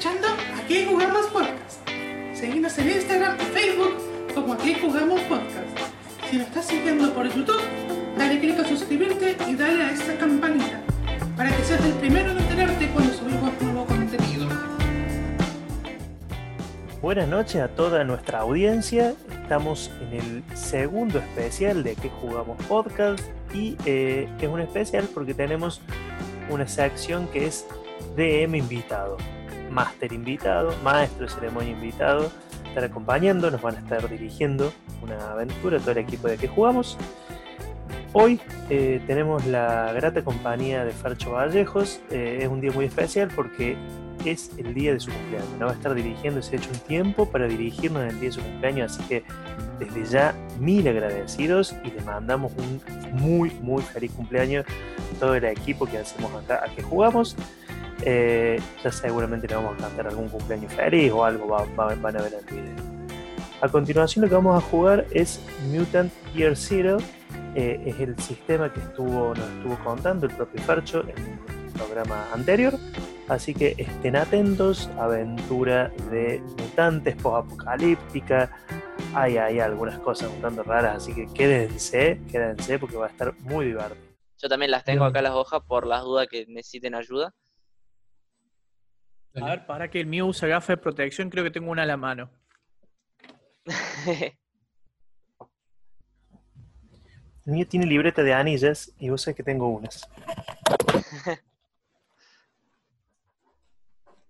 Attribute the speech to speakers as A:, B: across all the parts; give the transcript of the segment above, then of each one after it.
A: escuchando Aquí Jugamos Podcast. Seguimos en Instagram y Facebook como Aquí Jugamos Podcast. Si lo estás siguiendo por YouTube, dale clic a suscribirte y dale a esta campanita para que seas el primero en enterarte cuando subimos nuevo contenido.
B: Buenas noches a toda nuestra audiencia. Estamos en el segundo especial de Que Jugamos Podcast y eh, es un especial porque tenemos una sección que es DM invitado, máster invitado, maestro de ceremonia invitado, estar acompañando, nos van a estar dirigiendo una aventura, todo el equipo de que jugamos. Hoy eh, tenemos la grata compañía de Farcho Vallejos, eh, es un día muy especial porque es el día de su cumpleaños, nos va a estar dirigiendo, se ha hecho un tiempo para dirigirnos en el día de su cumpleaños, así que desde ya mil agradecidos y le mandamos un muy, muy feliz cumpleaños a todo el equipo que hacemos acá, a que jugamos. Eh, ya seguramente le vamos a cantar algún cumpleaños feliz o algo, van a ver el video. A continuación lo que vamos a jugar es Mutant Year Zero, eh, es el sistema que estuvo, nos estuvo contando el propio Farcho en el programa anterior. Así que estén atentos, aventura de mutantes post-apocalíptica. Hay, hay algunas cosas un tanto raras, así que quédense, quédense porque va a estar muy divertido.
C: Yo también las tengo acá las hojas por las dudas que necesiten ayuda.
D: A ver, para que el mío usa gafas de protección, creo que tengo una a la mano.
B: el mío tiene libreta de anillas y vos sabés que tengo unas.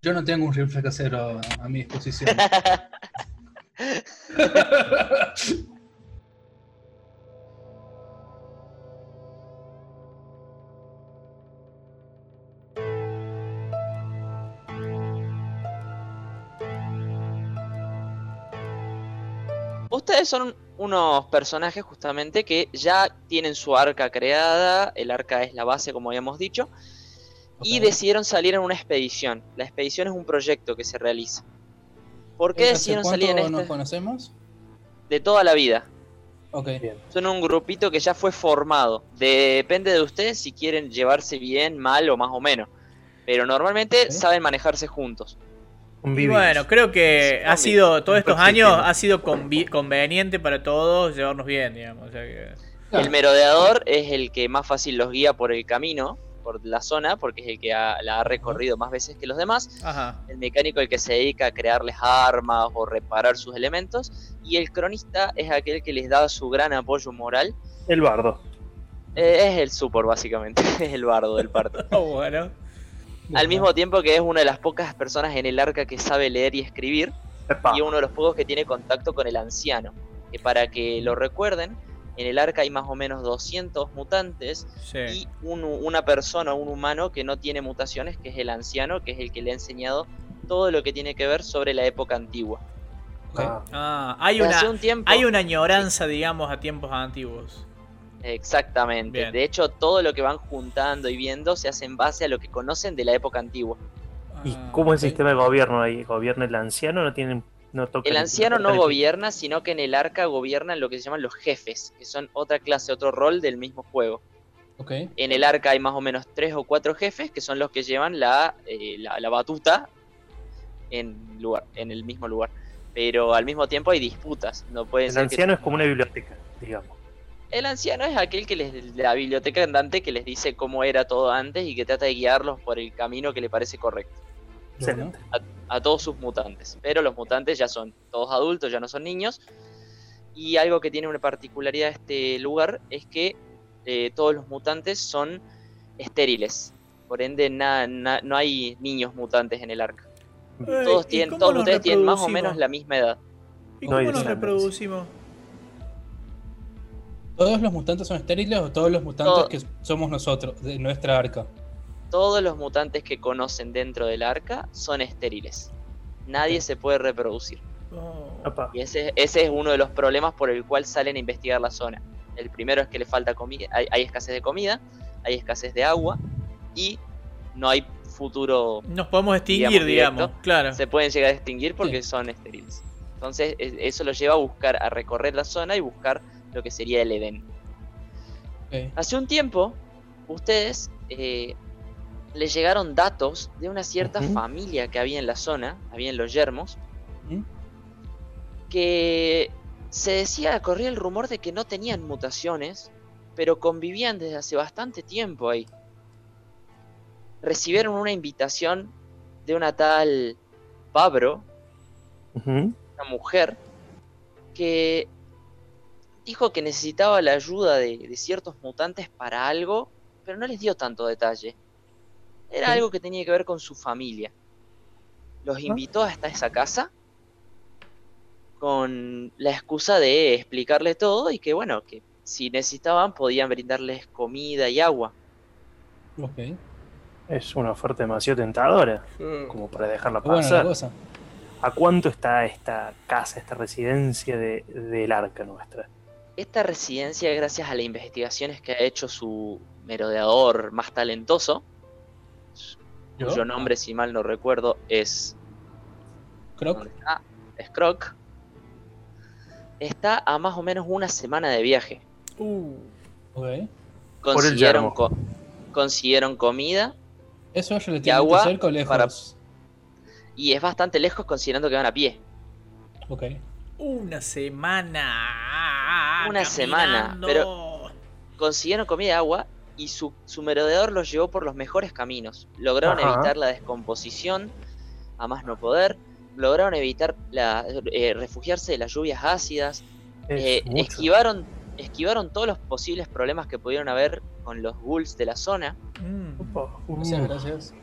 E: Yo no tengo un rifle casero a, a mi disposición.
C: Ustedes son unos personajes justamente que ya tienen su arca creada, el arca es la base como habíamos dicho, y decidieron salir en una expedición. La expedición es un proyecto que se realiza. ¿Por qué
E: ¿Hace
C: decidieron salir en
E: nos
C: este?
E: conocemos?
C: De toda la vida.
E: Ok.
B: Bien.
C: Son un grupito que ya fue formado. Depende de ustedes si quieren llevarse bien, mal o más o menos. Pero normalmente saben manejarse juntos.
B: Convivimos.
D: bueno, creo que ha sido, todos estos años, ha sido conveniente para todos llevarnos bien, digamos. o sea que-
E: Claro.
C: El merodeador es el que más fácil los guía por el camino, por la zona, porque es el que ha- la ha recorrido más veces que los demás.
D: Ajá.
C: El mecánico el que se dedica a crearles armas o reparar sus elementos. Y el cronista es aquel que les da su gran apoyo moral.
B: El bardo.
C: Eh, es el support, básicamente. es el bardo del parto.
D: Oh, bueno.
C: Al mismo tiempo que es una de las pocas personas en el arca que sabe leer y escribir.
B: Epa.
C: y uno de los pocos que tiene contacto con el anciano. Que para que lo recuerden, en el arca hay más o menos 200 mutantes
D: Sí.
C: y un- una persona, un humano que no tiene mutaciones, que es el anciano, que es el que le ha enseñado todo lo que tiene que ver sobre la época antigua.
E: Ok.
B: Ah,
D: Ah, hay
C: Hace
D: una,
C: un tiempo,
D: hay una añoranza, digamos, a tiempos antiguos.
C: Exactamente.
D: Bien.
C: De hecho, todo lo que van juntando y viendo se hace en base a lo que conocen de la época antigua.
B: ¿Y
D: Ah,
B: cómo es el sistema de gobierno ahí? ¿Gobierna el anciano? ¿No tienen no toca
C: El anciano no gobierna, sino que en el arca gobiernan lo que se llaman los jefes, que son otra clase, otro rol del mismo juego.
E: Ok.
C: En el arca hay más o menos tres o cuatro jefes que son los que llevan la, eh, la, la batuta en, lugar, en el mismo lugar. Pero al mismo tiempo hay disputas. No puede
B: El
C: ser que-
B: anciano es como una biblioteca, digamos.
C: El anciano es aquel que les la biblioteca andante que les dice cómo era todo antes y que trata de guiarlos por el camino que le parece correcto
B: Excelente.
C: a todos sus mutantes. Pero los mutantes ya son todos adultos, ya no son niños. Y algo que tiene una particularidad de este lugar es que eh, todos los mutantes son estériles. Por ende, na- na- no hay niños mutantes en el arca.
D: Eh,
C: Todos,
D: ¿y
C: tienen, todos
D: nos
C: ustedes tienen más o menos la misma edad.
D: ¿Y
B: No
D: cómo nos
B: descendencia.
D: reproducimos?
E: ¿Todos los mutantes son estériles o todos los mutantes
C: Todo.
E: que somos nosotros, de nuestra arca?
C: Todos los mutantes que conocen dentro del arca son estériles. Nadie se puede reproducir.
D: Oh.
C: Y ese, ese es uno de los problemas por el cual salen a investigar la zona. El primero es que le falta comida, hay, hay escasez de comida, hay escasez de agua y no hay futuro.
D: Nos podemos extinguir,
C: Digamos,
D: claro.
C: Se pueden llegar a extinguir porque
E: Sí.
C: son estériles. Entonces eso lo lleva a buscar, a recorrer la zona y buscar lo que sería el Edén.
E: Ok.
C: Hace un tiempo, ustedes eh, le llegaron datos de una cierta familia que había en la zona, había en los yermos, que se decía, corría el rumor de que no tenían mutaciones, pero convivían desde hace bastante tiempo ahí. Recibieron una invitación de una tal Pablo,
B: Ujú.
C: una mujer, que dijo que necesitaba la ayuda de, de ciertos mutantes para algo, pero no les dio tanto detalle. Era algo que tenía que ver con su familia. Los invitó hasta esa casa con la excusa de explicarle todo y que bueno, que si necesitaban podían brindarles comida y agua.
E: Ok.
B: Es una oferta demasiado tentadora como para dejarla pasar.
E: cosa.
B: ¿A cuánto está esta casa, esta residencia de, del arca nuestra?
C: Esta residencia, gracias a las investigaciones que ha hecho su merodeador más talentoso,
E: ¿Yo?
C: cuyo nombre, si mal no recuerdo, es.
E: Croc.
C: ¿dónde está? Es Croc. Está a más o menos una semana de viaje.
D: Uh,
E: Ok.
C: Consiguieron,
B: yermo.
C: co- consiguieron comida
E: Eso es relativamente
C: agua
E: cerca o lejos.
C: para- y es bastante lejos considerando que van a pie.
E: Ok.
D: una semana.
C: Una semana, pero- Consiguieron comida y agua y su, su merodeador los llevó por los mejores caminos. Lograron
B: Ajá.
C: evitar la descomposición a más no poder. Lograron evitar la, eh, refugiarse de las lluvias ácidas.
B: Es
C: Eh, esquivaron, esquivaron todos los posibles problemas que pudieron haber con los ghouls de la zona.
D: Mm.
B: Opa,
E: Gracias,
B: uh,
E: gracias.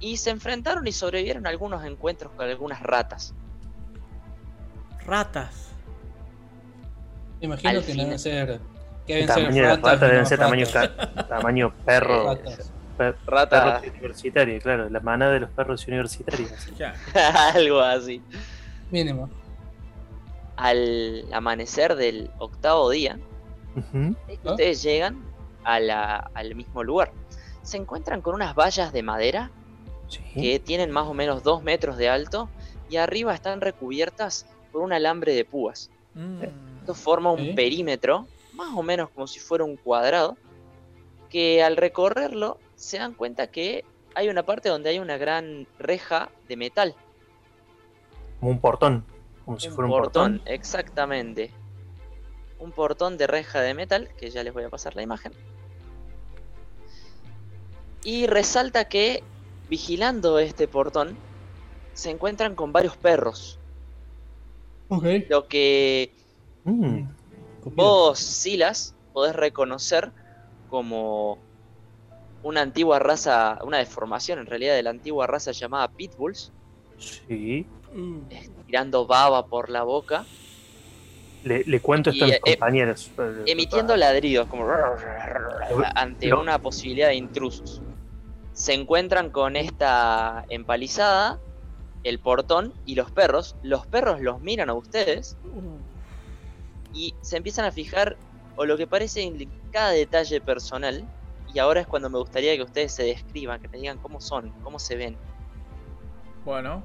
C: Y se enfrentaron y sobrevivieron a algunos encuentros con algunas ratas.
D: Ratas.
E: Imagino
C: Al
E: que deben ser. Que deben ser
B: tamaño de las
E: ratas,
B: ratas deben ser tamaño, tamaño perro.
E: Ratas.
B: per-
C: Rata,
B: perros universitarios, claro. La manada de los perros universitarios.
D: Ya.
C: algo así.
E: Mínimo.
C: Al amanecer del octavo día,
E: ¿Ah?
C: ustedes llegan a la- al mismo lugar. Se encuentran con unas vallas de madera
B: Sí.
C: que tienen más o menos dos metros de alto y arriba están recubiertas por un alambre de púas.
D: Mm.
C: Esto forma un perímetro, más o menos como si fuera un cuadrado, que al recorrerlo se dan cuenta que hay una parte donde hay una gran reja de metal.
B: Como un portón. Como si
C: un
B: fuera un
C: portón,
B: portón.
C: exactamente. Un portón de reja de metal, que ya les voy a pasar la imagen. Y resalta que vigilando este portón se encuentran con varios perros. Lo que
B: Mm.
C: Vos, Silas, podés reconocer como una antigua raza, una deformación en realidad de la antigua raza llamada Pitbulls,
B: Sí.
D: Uh.
C: tirando baba por la boca,
B: Le, le cuento esto a mis
C: eh,
B: compañeros.
C: emitiendo
B: para-
C: ladridos como ante una posibilidad de intrusos. Se encuentran con esta empalizada, el portón y los perros. Los perros los miran a ustedes
D: Uh.
C: Y se empiezan a fijar o lo que parece en cada detalle personal. Y ahora es cuando me gustaría que ustedes se describan, que me digan cómo son, cómo se ven.
D: Bueno.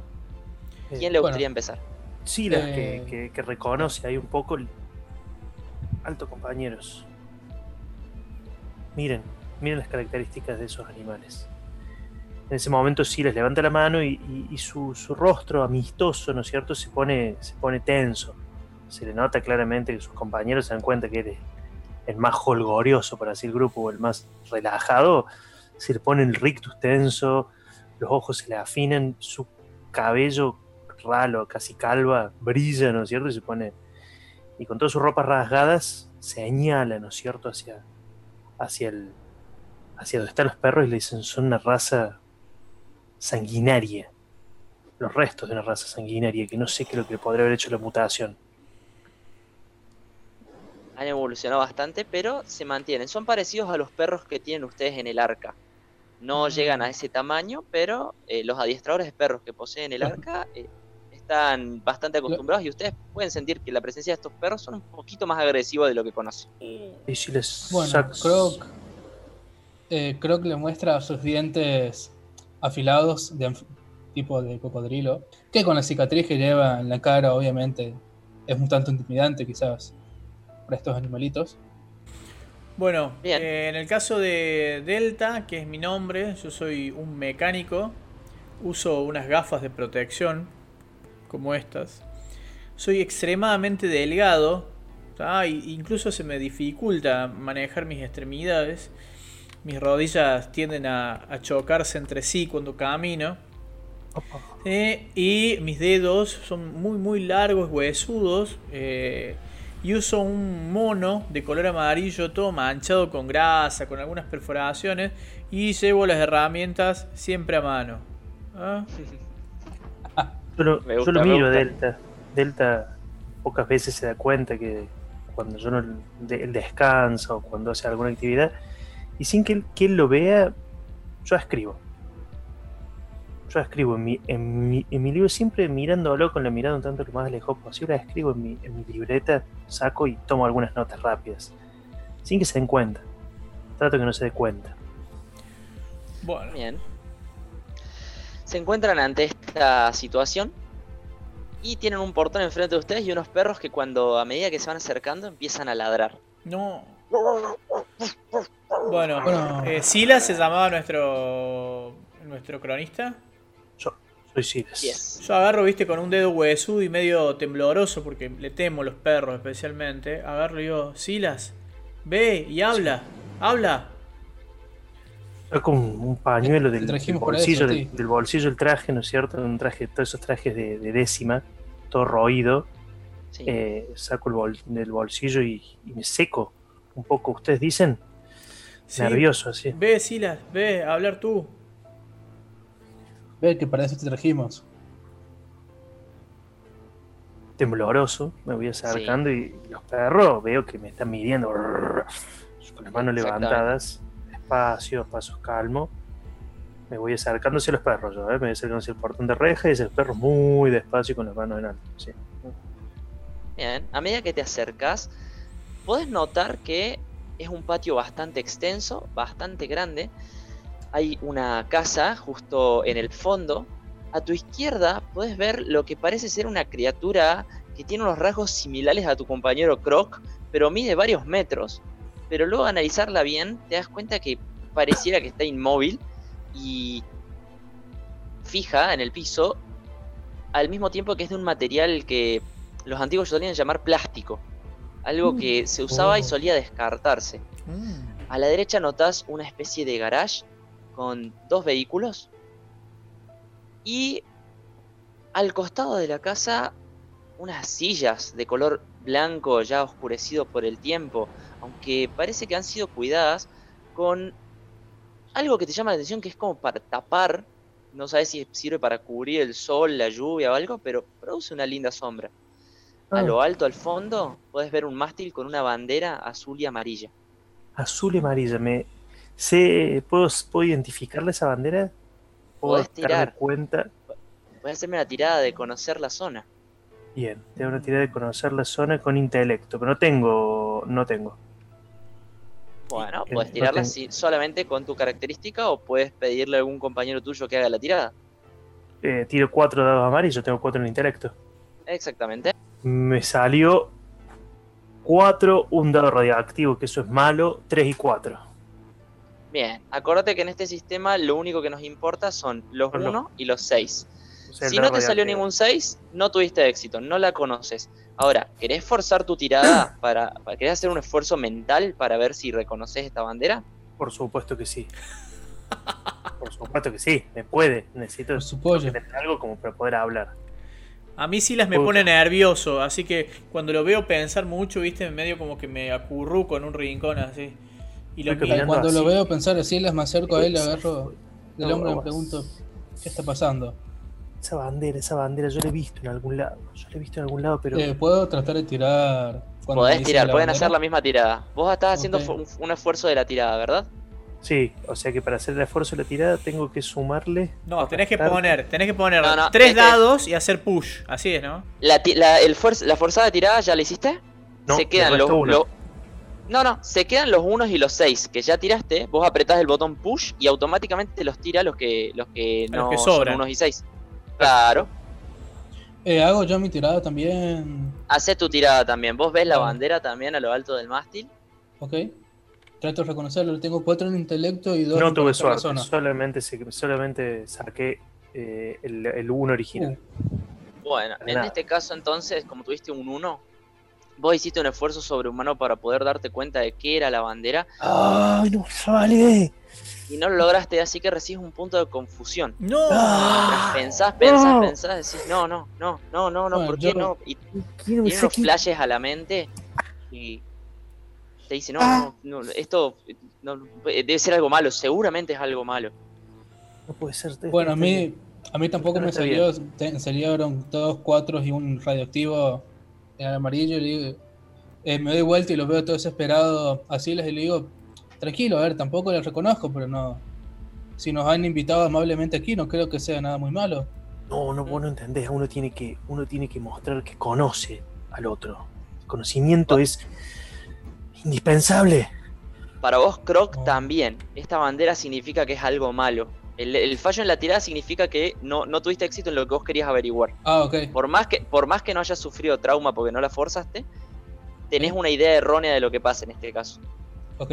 C: ¿Quién le
E: Bueno.
C: gustaría empezar?
B: Sí, las
E: Eh,
B: que, que- que reconoce ahí un poco. el- Alto, compañeros. Miren, miren las características de esos animales. En ese momento sí les levanta la mano y, y- y su, su rostro amistoso, ¿no es cierto?, se pone, se pone tenso. Se le nota claramente que sus compañeros se dan cuenta que él es el más holgorioso, para así el grupo, o el más relajado. Se le pone el rictus tenso, los ojos se le afinan, su cabello ralo, casi calva, brilla, ¿no es cierto? Y se pone. Y con todas sus ropas rasgadas, señala, ¿no es cierto?, hacia, hacia el. hacia donde están los perros y le dicen son una raza sanguinaria. Los restos de una raza sanguinaria, que no sé qué es lo que le podría haber hecho la mutación.
C: Han evolucionado bastante, pero se mantienen. Son parecidos a los perros que tienen ustedes en el arca. No
D: Mm.
C: llegan a ese tamaño, pero eh, los adiestradores de perros que poseen el arca eh, están bastante acostumbrados y ustedes pueden sentir que la presencia de estos perros son un poquito más agresivos de lo que conocen.
B: Y si les
E: Bueno,
B: sac-
E: Croc. eh, Croc le muestra sus dientes afilados de tipo de cocodrilo. Que con la cicatriz que lleva en la cara, obviamente, es un tanto intimidante, quizás, para estos animalitos.
D: Bueno, eh, en el caso de Delta, que es mi nombre, yo soy un mecánico. Uso unas gafas de protección, como estas. Soy extremadamente delgado. Y- incluso se me dificulta manejar mis extremidades. Mis rodillas tienden a, a chocarse entre sí cuando camino. Eh, y mis dedos son muy muy largos, huesudos. eh, y uso un mono de color amarillo, todo manchado con grasa, con algunas perforaciones. Y llevo las herramientas siempre a mano. ¿Ah?
B: Yo lo, yo miro. Delta. Delta pocas veces se da cuenta que cuando yo no de- él descansa o cuando hace alguna actividad, y sin que él, que él lo vea, yo escribo. Yo escribo en mi, en mi, en mi libro, siempre mirándolo con la mirada un tanto lo más lejos posible, escribo en mi, en mi libreta, saco y tomo algunas notas rápidas, sin que se den cuenta. Trato que no se dé cuenta.
D: Bueno,
C: Bien. Se encuentran ante esta situación y tienen un portón enfrente de ustedes y unos perros que cuando a medida que se van acercando empiezan a ladrar.
D: no. Bueno,
E: Bueno.
D: eh, Sila se llamaba nuestro nuestro cronista.
B: Silas.
C: Yes.
D: Yo agarro, viste, con un dedo huesudo y medio tembloroso, porque le temo a los perros especialmente. Agarro y digo, Silas, ve y habla, habla.
B: Saco un, un pañuelo del, bolsillo,
E: eso,
B: del, bolsillo del traje, ¿no es cierto? Un traje, todos esos trajes de, de décima, todo roído.
C: Sí.
B: Eh, saco el bol- del bolsillo y, y me seco un poco. Ustedes dicen
D: Sí,
B: nervioso así.
D: Ve, Silas, ve, a hablar tú.
E: Ve que para eso te trajimos.
B: tembloroso, me voy acercando y los perros veo que me están midiendo con las manos levantadas, despacio, pasos calmos. Me voy acercando hacia los perros, yo, ¿eh? me voy acercando hacia el portón de reja y hacia los perros muy despacio con las manos en alto. sí.
C: Bien, a medida que te acercas, puedes notar que es un patio bastante extenso, bastante grande. Hay una casa justo en el fondo. A tu izquierda puedes ver lo que parece ser una criatura que tiene unos rasgos similares a tu compañero Croc, pero mide varios metros. Pero luego analizarla bien, te das cuenta que pareciera que está inmóvil y fija en el piso, al mismo tiempo que es de un material que los antiguos solían llamar plástico. Algo que se usaba y
B: Oh.
C: solía descartarse.
D: Mm.
C: A la derecha notas una especie de garage con dos vehículos. Y al costado de la casa unas sillas de color blanco ya oscurecido por el tiempo, aunque parece que han sido cuidadas con algo que te llama la atención que es como para tapar, no sabes si sirve para cubrir el sol, la lluvia o algo, pero produce una linda sombra. A
B: Ah,
C: lo alto, al fondo, puedes ver un mástil con una bandera azul y amarilla.
B: azul y amarilla. Me, sé, ¿puedo, ¿Puedo identificarle esa bandera? ¿Puedo
C: Podés tirar.
B: cuenta?
C: Puedes hacerme una tirada de conocer la zona.
B: Bien, tengo una tirada de conocer la zona con intelecto, pero no tengo. No tengo.
C: Bueno,
B: Eh,
C: puedes
B: no
C: tirarla
B: tengo-
C: así solamente con tu característica o puedes pedirle a algún compañero tuyo que haga la tirada.
B: Eh, tiro cuatro dados amarillos, tengo cuatro en intelecto.
C: Exactamente.
B: Me salió 4, un dado radioactivo, que eso es malo, 3 y 4.
C: Bien, acordate que en este sistema lo único que nos importa son los
B: Son los-
C: 1 y los 6. Si no te salió ningún 6, no tuviste éxito, no la conoces. Ahora, ¿querés forzar tu tirada para, para- ¿Querés hacer un esfuerzo mental para ver si reconoces esta bandera?
B: Por supuesto que sí. Por supuesto que sí, me puede. Necesito
E: Por
B: algo como para poder hablar.
D: A mí Silas me
B: Puta.
D: pone nervioso, así que cuando lo veo pensar mucho, viste, medio como que me acurruco en un rincón así. Y lo
E: Cuando lo veo pensar así, me acerco a él, le agarro del
B: No,
E: hombro y le pregunto, ¿qué está pasando?
B: Esa bandera, esa bandera, yo la he visto en algún lado. Yo la he visto en algún lado, pero
E: Eh, ¿Puedo tratar de tirar?
C: Podés tirar, pueden
E: bandera?
C: hacer la misma tirada. Vos estás haciendo un, un esfuerzo de la tirada, ¿verdad?
B: sí. O sea que para hacer el esfuerzo de la tirada tengo que sumarle.
D: No, tenés que poner, tenés que poner
C: No, no,
D: tres
C: este-
D: dados y hacer push. Así es, ¿no?
C: La, la- el fuerz- la forzada tirada ya la hiciste.
B: No,
C: se quedan los, lo- No, no, se quedan los unos y los seis que ya tiraste. Vos apretás el botón push y automáticamente los tira los que los que
D: A los
C: no
D: que
C: son
D: sobran.
C: unos y seis. Claro.
E: Eh, hago yo mi tirada también,
C: Hacé tu tirada también. Vos ves la
E: Ah.
C: bandera también a lo alto del mástil.
E: ¿ok? trato de reconocerlo. Tengo cuatro en intelecto y dos
B: No
E: en
B: tuve suerte,
E: zona.
B: solamente, solamente saqué eh, el, el 1 original.
C: Bueno, en este caso entonces, como tuviste un 1, vos hiciste un esfuerzo sobrehumano para poder darte cuenta de qué era la bandera
B: ¡Ay, no sale!
C: y no lo lograste, así que recibes un punto de confusión.
D: No.
B: Ah.
C: Pensás, pensás,
B: No.
C: pensás, decís, no, no, no, no, no, no,
E: Bueno,
C: ¿por qué
E: no-?
C: Y
B: Quiero
C: tiene unos flashes a la mente y te dice, no,
B: Ah.
C: no, no, esto no, debe ser algo malo, seguramente es algo malo.
B: No puede ser.
E: Bueno, a mí, a mí tampoco
B: No
E: me salió, te- salieron dos cuatro y un radioactivo en amarillo. y le digo- eh, me doy vuelta y lo veo todo desesperado así les y le digo, tranquilo, a ver, tampoco les reconozco, pero no. Si nos han invitado amablemente aquí, no creo que sea nada muy malo.
B: No, no, vos no entendés. Uno tiene que, uno tiene que mostrar que conoce al otro. El conocimiento es indispensable.
C: Para vos, Croc, también. Esta bandera significa que es algo malo. El, el fallo en la tirada significa que no, no tuviste éxito en lo que vos querías averiguar.
E: Ah, ok.
C: Por más que, por más que no hayas sufrido trauma porque no la forzaste, tenés una idea errónea de lo que pasa en este caso.
E: Ok.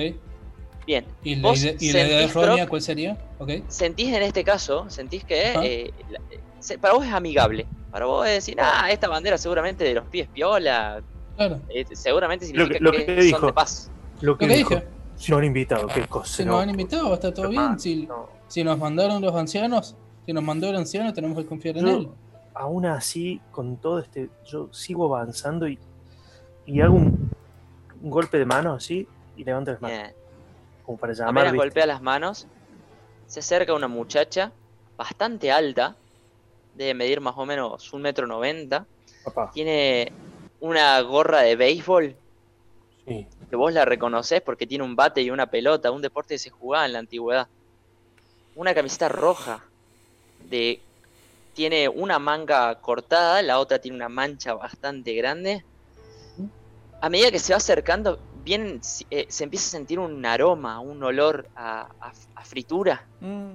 C: Bien,
E: ¿Y la, y idea
C: sentís,
E: errónea cuál sería? Ok.
C: sentís en este caso, sentís que eh, la- se- para vos es amigable. Para vos es decir, ah, esta bandera seguramente de los pies piola,
E: Claro.
C: eh, seguramente significa
B: lo
C: que,
B: que
C: son
B: dijo.
C: de paz.
B: Lo que
E: Lo que
B: dijo.
E: dije.
B: Si nos han invitado, qué cosa.
E: Si
B: no.
E: nos han invitado, va a estar todo bien. Si,
B: no.
E: Si nos mandaron los ancianos, si nos mandó el anciano, tenemos que confiar en
B: Yo-
E: él.
B: Aún así, con todo este. Yo sigo avanzando y, y hago un, un golpe de mano así y levanto las manos.
C: Bien.
B: Como para llamar.
C: Apenas
B: ¿viste?
C: golpea las manos, se acerca una muchacha bastante alta, debe medir más o menos un metro noventa,
B: Papá.
C: tiene una gorra de béisbol
B: Sí.
C: que vos la reconocés porque tiene un bate y una pelota, un deporte que se jugaba en la antigüedad. Una camiseta roja, de tiene una manga cortada, la otra tiene una mancha bastante grande. A medida que se va acercando, bien, eh, se empieza a sentir un aroma, un olor a, a- a fritura.
D: Mm.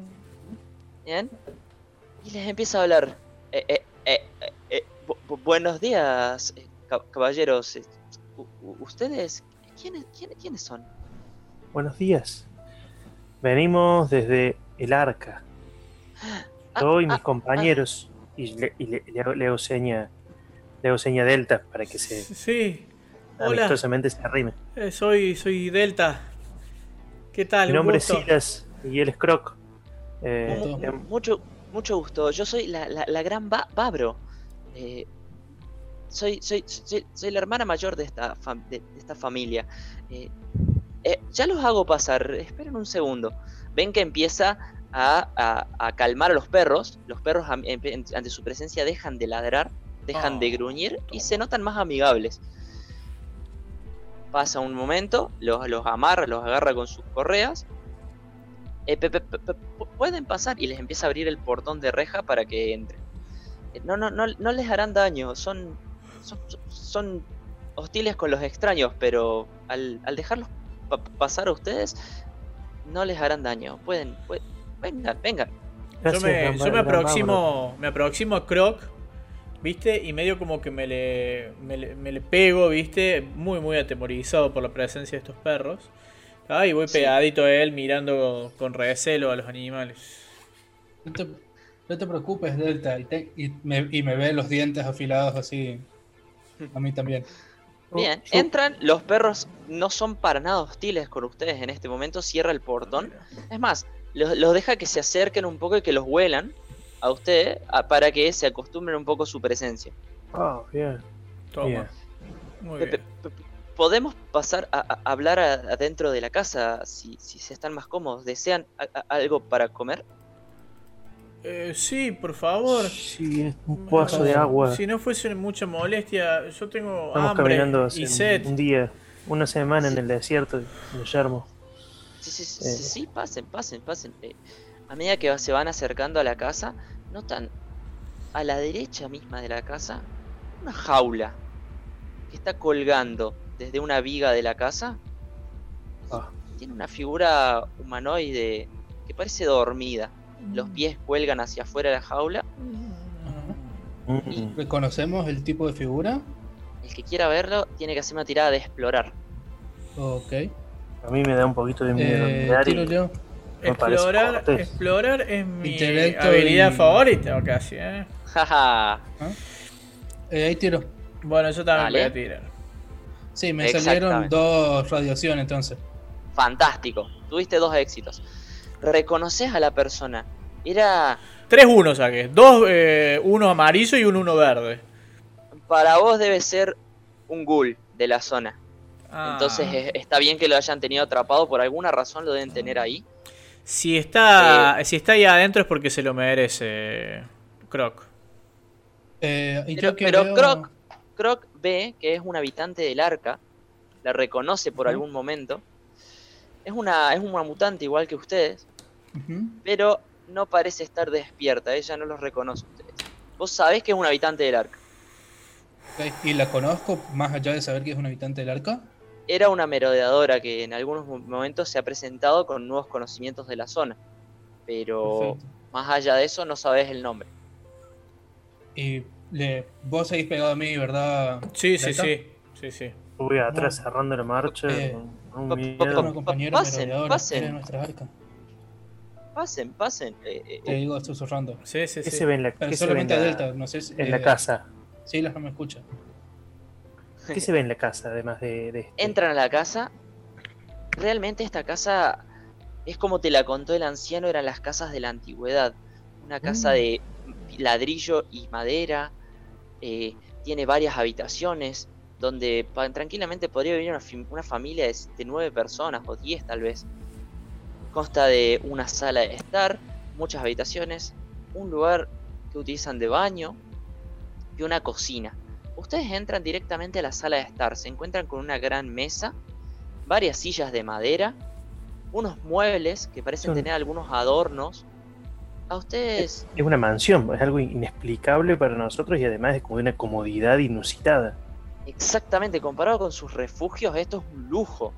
C: ¿Bien? Y les empieza a hablar. eh, eh, eh, eh, eh, bu- bu- buenos días, eh, ca- caballeros. ¿Ustedes quiénes, quiénes, quiénes son?
B: Buenos días. Venimos desde el arca.
C: Ah,
B: Yo y
C: ah,
B: mis compañeros. Y, le, y le- le hago- le hago seña. Le hago seña delta para que se
D: Sí. Hola,
B: amistosamente se arrime.
D: eh, soy, soy Delta. ¿Qué tal?
B: Mi nombre
D: gusto.
B: es Silas y él es Croc. Eh,
C: mucho, mucho gusto. Yo soy la, la- la gran Ba- Babro. Eh, soy, soy, soy, soy la hermana mayor de esta, fam- de, de esta familia. Eh, eh, ya los hago pasar. Esperen un segundo. Ven que empieza a, a- a calmar a los perros. Los perros en- ante su presencia dejan de ladrar, dejan de
D: Oh,
C: gruñir y se notan más amigables. Pasa un momento, los, los amarra, los agarra con sus correas. Eh, pe- pe- pe- pe- pu- pueden pasar y les empieza a abrir el portón de reja para que entren. Eh, No, no, no, no les harán daño, son, son, son hostiles con los extraños, pero al, al dejarlos pa- pasar a ustedes, no les harán daño. Pueden, pueden- vengan, vengan.
D: Yo me,
B: gran-
D: yo me
B: gran Bárbaro.
D: aproximo, me aproximo a Croc, ¿viste? Y medio como que me le, me le, me le pego, ¿viste? Muy, muy atemorizado por la presencia de estos perros. Ah, y voy
C: Sí.
D: pegadito a él mirando con recelo a los animales.
E: No te, no te preocupes, Delta. Y, te- y me, y me ve los dientes afilados así. A mí también.
C: Bien,
B: Yo-
C: entran, los perros no son para nada hostiles con ustedes en este momento, cierra el portón. Es más, los, los deja que se acerquen un poco y que los huelan a usted a- para que se acostumbren un poco a su presencia.
B: Ah, bien.
D: Toma.
B: Bien.
D: Muy bien.
C: Podemos pasar a, a- hablar adentro de la casa si, si se están más cómodos. ¿Desean a- a- algo para comer?
D: Eh, sí, por favor.
B: Sí, un vaso de agua.
D: Si no fuese mucha molestia, yo tengo
B: Estamos
D: hambre
B: caminando
D: y
B: hace
D: sed.
B: un, día, una semana en el desierto de Yermo.
C: Sí, sí, sí,
B: Eh.
C: sí, sí, pasen, pasen, pasen. Eh, a medida que se van acercando a la casa, notan a la derecha misma de la casa una jaula que está colgando desde una viga de la casa.
B: Ah.
C: Tiene una figura humanoide que parece dormida. Los pies cuelgan hacia afuera de la jaula.
E: ¿Reconocemos el tipo de figura?
C: El que quiera verlo tiene que hacer una tirada de explorar.
E: Ok.
B: A mí me da un poquito de miedo
E: Eh, tiro yo.
D: Explorar, explorar es mi
E: Intelecto
D: habilidad
E: y-
D: favorita casi, ¿eh?
C: Jaja.
E: Eh, ahí tiro.
D: Bueno, yo también
C: Dale.
D: voy a tirar.
E: Sí, me salieron dos radiaciones entonces.
C: Fantástico. Tuviste dos éxitos. Reconoces a la persona. Era.
D: Tres uno saqué. Dos, eh, uno amarillo y un uno verde.
C: Para vos debe ser un ghoul de la zona.
D: Ah.
C: Entonces eh, está bien que lo hayan tenido atrapado. Por alguna razón lo deben tener ahí.
D: Si está, si está ahí adentro es porque se lo merece Croc.
E: Eh, y
C: Pero-
E: yo que
C: pero
E: veo-
C: Croc- Croc ve que es un habitante del arca. La reconoce por algún momento. Es una, es una mutante igual que ustedes. Pero no parece estar despierta. Ella no los reconoce a ustedes. Vos sabés que es un habitante del arca.
E: Ok, Y la conozco, más allá de saber que es un habitante del arca.
C: Era una merodeadora que en algunos mo- momentos se ha presentado con nuevos conocimientos de la zona. Pero
E: Perfecto.
C: más allá de eso no sabes el nombre.
E: Y le, vos seguís pegado a mí, ¿verdad?
D: Sí, sí, sí. Sí, sí.
B: Voy atrás cerrando la marcha.
E: Eh,
B: un miedo.
C: Pasen, pasen.
E: era nuestra arca.
C: Pasen, pasen. eh, eh,
E: Te digo susurrando.
D: Sí, sí,
B: ¿Qué
D: sí.
B: se ve en la,
E: Pero
B: qué se ve en
E: solamente a
B: la-
E: Delta, no sé si.
B: en la
E: eh,
B: casa?
E: Sí, las no me escucha.
B: ¿Qué se ve en la casa además de, de este?
C: Entran a la casa. Realmente esta casa es como te la contó el anciano, eran las casas de la antigüedad. Una casa
E: Mm.
C: de ladrillo y madera. eh, tiene varias habitaciones donde pa- tranquilamente podría vivir una, una familia de, de nueve personas o diez tal vez. Consta de una sala de estar, muchas habitaciones, un lugar que utilizan de baño y una cocina. Ustedes entran directamente a la sala de estar, se encuentran con una gran mesa, varias sillas de madera, unos muebles que parecen tener algunos adornos. A ustedes
B: Es una mansión, es algo inexplicable para nosotros y además es como de una comodidad inusitada.
C: Exactamente, comparado con sus refugios, esto es un lujo.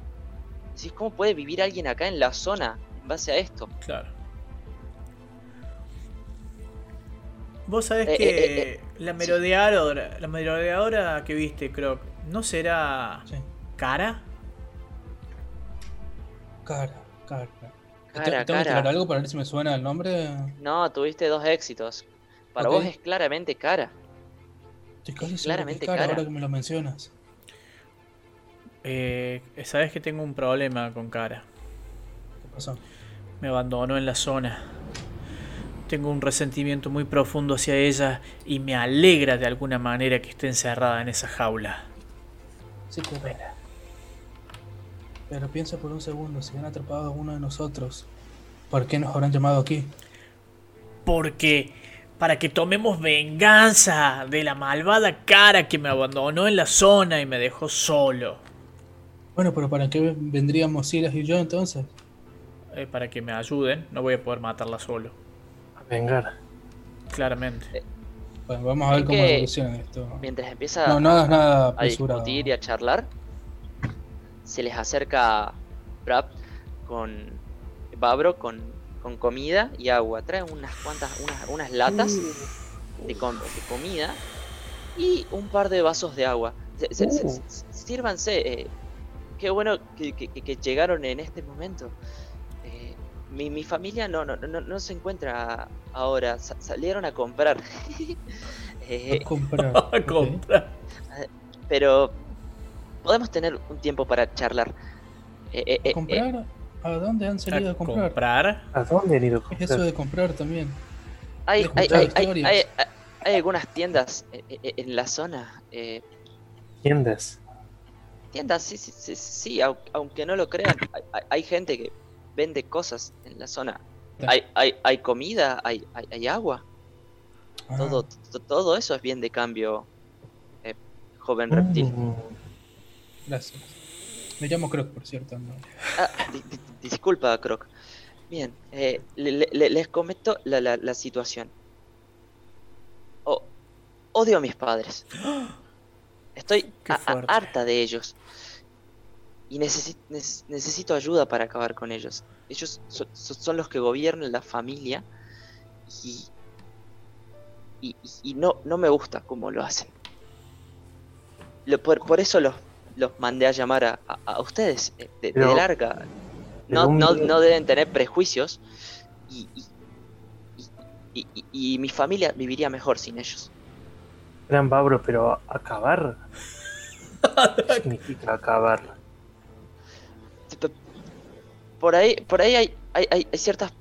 C: Decís, ¿cómo puede vivir alguien acá en la zona en base a esto?
D: Claro. Vos sabés
C: Eh,
D: que
C: eh, eh,
D: la merodeadora, la merodeadora que viste, Croc, ¿no será
E: Sí.
D: cara?
E: Cara, cara.
C: Cara,
E: ¿Tengo que tirar
C: cara.
E: algo para ver si me suena el nombre?
C: No, tuviste dos éxitos. Para vos es claramente cara.
E: Estoy casi seguro que es
C: claramente
E: cara,
C: cara.
E: ahora que me lo mencionas.
D: Eh, sabés que tengo un problema con cara.
E: ¿Qué pasó?
D: Me abandonó en la zona. Tengo un resentimiento muy profundo hacia ella y me alegra de alguna manera que esté encerrada en esa jaula.
E: Sí, pero. Pero piensa por un segundo, si han atrapado a uno de nosotros, ¿por qué nos habrán llamado aquí?
D: Porque para que tomemos venganza de la malvada cara que me abandonó en la zona y me dejó solo.
E: Bueno, pero ¿para qué vendríamos Silas y yo entonces?
D: Eh, para que me ayuden, no voy a poder matarla solo.
B: A vengar.
D: Claramente.
E: Bueno, vamos a ver cómo evoluciona esto.
C: Mientras empieza
E: No, nada
C: a discutir y a charlar, se les acerca Brap con Babro con, con comida y agua. Trae unas cuantas, unas, unas latas de, com- de comida y un par de vasos de agua. Se- se- se-
B: Uh.
C: s- sírvanse. eh, qué bueno que, que- que- que llegaron en este momento. Eh, mi, mi familia no, no, no, no se encuentra ahora. sa- salieron a comprar. Eh,
E: A comprar.
D: A comprar.
C: pero podemos tener un tiempo para charlar. Eh, eh,
E: ¿A
C: eh,
E: comprar? ¿A dónde han salido a
D: A
E: comprar?
D: comprar.
B: ¿A dónde han ido a
E: ¿Qué es
B: comprar?
E: eso de comprar también?
C: hay, hay, hay, hay,
E: historias.
C: hay- hay- hay algunas tiendas en la zona. eh,
B: Tiendas.
C: Tiendas, sí, sí, sí, sí, au- aunque no lo crean. Hay, hay- gente que vende cosas en la zona. Hay, hay, hay comida, hay, hay, hay agua.
E: Ah,
C: Todo, to- todo eso es bien de cambio, eh, joven reptil.
B: Mm,
E: Gracias. Me llamo Croc, por cierto. no.
C: Ah, di- di- disculpa, Croc. Bien, eh, le- le- le- les comento la, la- la situación. Oh, odio a mis padres. Estoy a- harta de ellos. Y necesi- neces- necesito ayuda para acabar con ellos. Ellos so- so- son los que gobiernan la familia. Y, y, no, no me gusta cómo lo hacen. Lo- por, por eso los los mandé a llamar a, a- a ustedes eh, de, de
B: Pero-
C: larga. No,
B: un-
C: no, no deben tener prejuicios y, y, y- y- y mi familia viviría mejor sin ellos.
B: Gran Babro, pero acabar. ¿Qué significa acabar?
C: Por ahí, por ahí hay, hay, hay- hay ciertas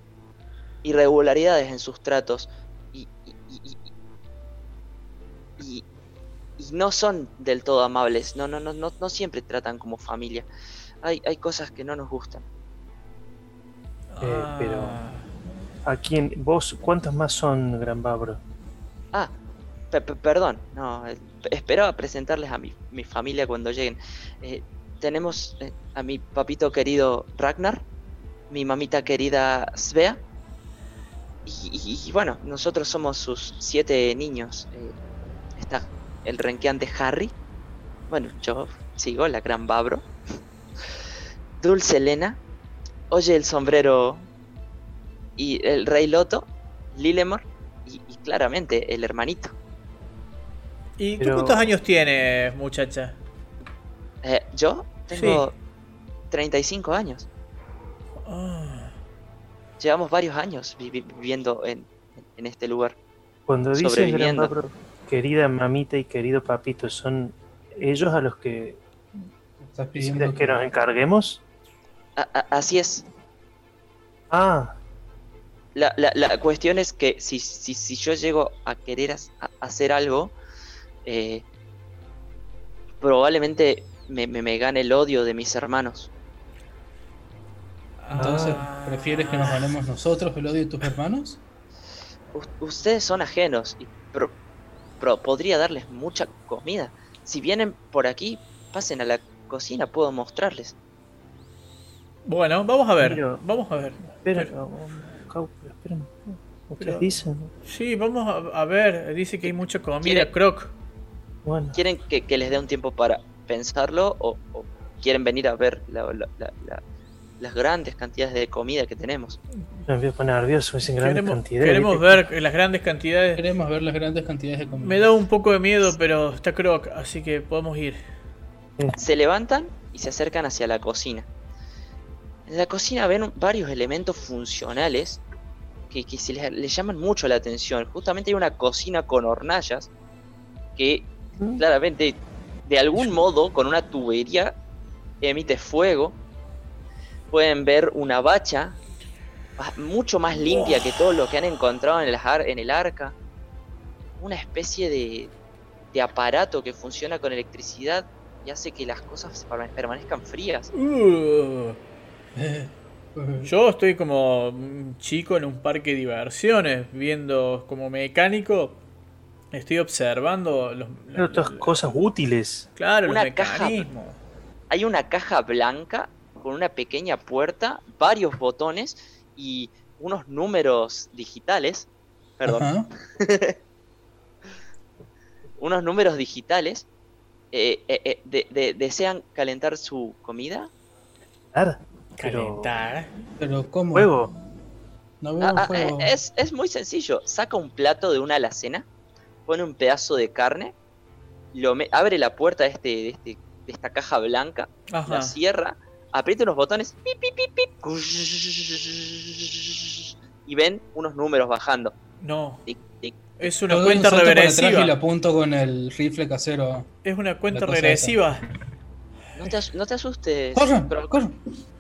C: irregularidades en sus tratos y, y- y- y- y- y no son del todo amables. No, no, no, no, no siempre tratan como familia. Hay, hay cosas que no nos gustan.
B: Eh, pero-. ¿A quién? ¿Vos cuántos más son, Gran Babro?
C: Ah, pe- pe- perdón, no, esperaba presentarles a mi, mi familia cuando lleguen. Eh, tenemos eh, a mi papito querido Ragnar, mi mamita querida Svea, y, bueno, nosotros somos sus siete niños. Eh, está el renqueante Harry, bueno, yo sigo, la gran Babro, Dulce Elena, Oye el sombrero y el rey Loto, Lilemore y claramente el hermanito.
D: ¿Y tú
B: Pero-
D: cuántos años tienes, muchacha?
C: Eh, yo tengo 35 años.
D: Ah.
C: Llevamos varios años vivi- viviendo en, en este lugar.
B: Cuando dices Gran querida mamita y querido papito, ¿son ellos a los que
E: Estás pidiendo
B: que nos encarguemos?
C: A- a- así es.
B: Ah,
C: La, la- la cuestión es que si, si, si yo llego a querer hacer algo, eh, probablemente me, me, me gane el odio de mis hermanos.
E: Entonces,
D: Ah.
E: ¿prefieres que nos ganemos nosotros el odio de tus hermanos?
C: U- ustedes son ajenos y pro- pro- podría darles mucha comida. Si vienen por aquí, pasen a la cocina, puedo mostrarles.
D: Bueno, vamos a ver.
B: Pero-
D: Vamos a ver.
B: espera,
D: Pero-
B: Cau, pero espera un poco. ¿Ustedes
D: Pero-
B: dicen?
D: Sí, vamos a, a ver. Dice que hay mucha comida.
C: ¿Quiere-
D: Croc.
B: Bueno,
C: ¿Quieren que, que les dé un tiempo para pensarlo o, o quieren venir a ver la- la- la- la- las grandes cantidades de comida que tenemos?
B: me voy a poner nervioso, dicen grandes
D: Queremos,
B: cantidades.
D: queremos ver las grandes cantidades.
E: Queremos ver las grandes cantidades de comida.
D: Me da un poco de miedo, pero está Croc, así que podemos ir.
C: Se levantan y se acercan hacia la cocina. En la cocina ven varios elementos funcionales que, que se les, les llaman mucho la atención. Justamente hay una cocina con hornallas que. Claramente, de algún modo, con una tubería, emite fuego. Pueden ver una bacha ba- mucho más limpia que todo lo que han encontrado en el, ar- en el arca. Una especie de, de aparato que funciona con electricidad y hace que las cosas perma- permanezcan frías.
D: Uh, yo estoy como un chico en un parque de diversiones, viendo como mecánico. Estoy observando los,
B: todas cosas útiles.
D: claro, los
C: Una caja-
D: mecanismos.
C: Hay una caja blanca con una pequeña puerta, varios botones y unos números digitales. Perdón. unos números digitales. eh, eh, eh, de- de- ¿Desean calentar su comida?
B: Claro, pero
D: Calentar.
E: Pero ¿cómo?
B: fuego.
E: No veo
C: Ah, ah,
E: fuego.
C: eh, es, es muy sencillo. Saca un plato de una alacena, pone un pedazo de carne, lo me- abre la puerta de, este, de, este- de esta caja blanca,
D: Ajá.
C: la cierra, aprieta unos botones pip, pip, pip, pip, y ven unos números bajando.
D: No,
C: Tic, tic.
D: es una cuenta
E: y
D: regresiva.
E: lo apunto con el rifle casero.
D: Es una cuenta regresiva.
C: No te, as- no te asustes.
E: ¡Corran!
C: Croc.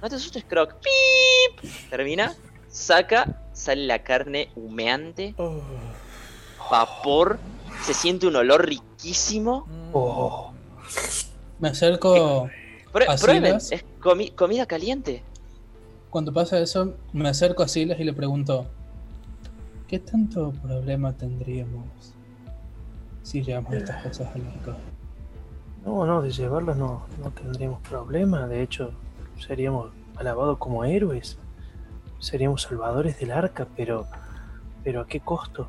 C: No te asustes, Croc. Pip. Termina, saca, sale la carne humeante,
D: Oh.
C: vapor, se siente un olor riquísimo.
D: Mm.
B: Oh,
E: Me acerco. ¿Así
C: prueben, es comi- comida caliente.
E: Cuando pasa eso, me acerco a Silas y le pregunto: ¿Qué tanto problema tendríamos si llevamos estas cosas al arco?
B: no, no, de llevarlas no, no tendríamos problema. De hecho, seríamos alabados como héroes. Seríamos salvadores del arca, pero. ¿Pero a qué costo?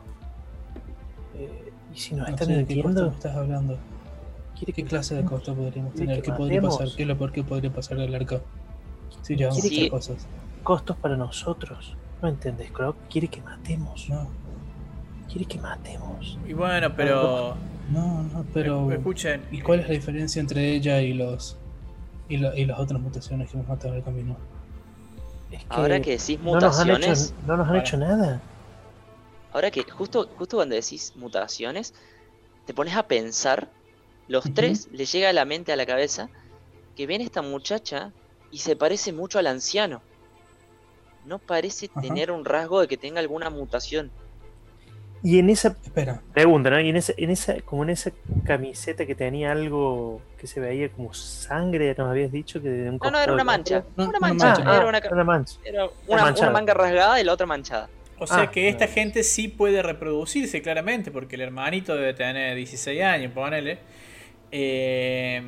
B: ¿Y si nos
E: No
B: están
E: qué costo
B: mintiendo?
E: me estás hablando.
B: ¿Quiere
E: ¿Qué clase de costo podríamos
B: ¿Quiere
E: tener? ¿Qué podría pasar? ¿Qué es lo peor que podría pasar al arco? Si llevamos
C: ¿Quiere
E: estas
C: que-
E: cosas.
B: Costos para nosotros. ¿No entendés, Croc? Quiere que matemos.
E: No,
B: Quiere que matemos.
D: Y bueno, pero
E: No, no, pero.
D: Escuchen.
E: ¿Y cuál es la diferencia entre ella y los. y, la- y las otras mutaciones que hemos matado en el camino?
B: Es que
C: Ahora que decís
B: no nos han hecho,
C: mutaciones,
B: no nos han hecho nada.
C: Ahora que justo, justo cuando decís mutaciones, te pones a pensar, los tres le llega a la mente, a la cabeza, que ven esta muchacha y se parece mucho al anciano. No parece
E: Ajá.
C: tener un rasgo de que tenga alguna mutación.
B: Y en esa
E: Espera,
B: pregunta, ¿no? Y en esa, en esa, como en esa camiseta que tenía algo que se veía como sangre, nos habías dicho que de un
C: No, no, era una mancha. una
E: una
C: mancha.
B: Ah,
C: Era una,
B: ah, era una mancha.
C: era una- una manga rasgada y la otra manchada.
D: O sea
B: Ah,
D: que esta gente sí puede reproducirse claramente, porque el hermanito debe tener 16 años, ponele. Eh,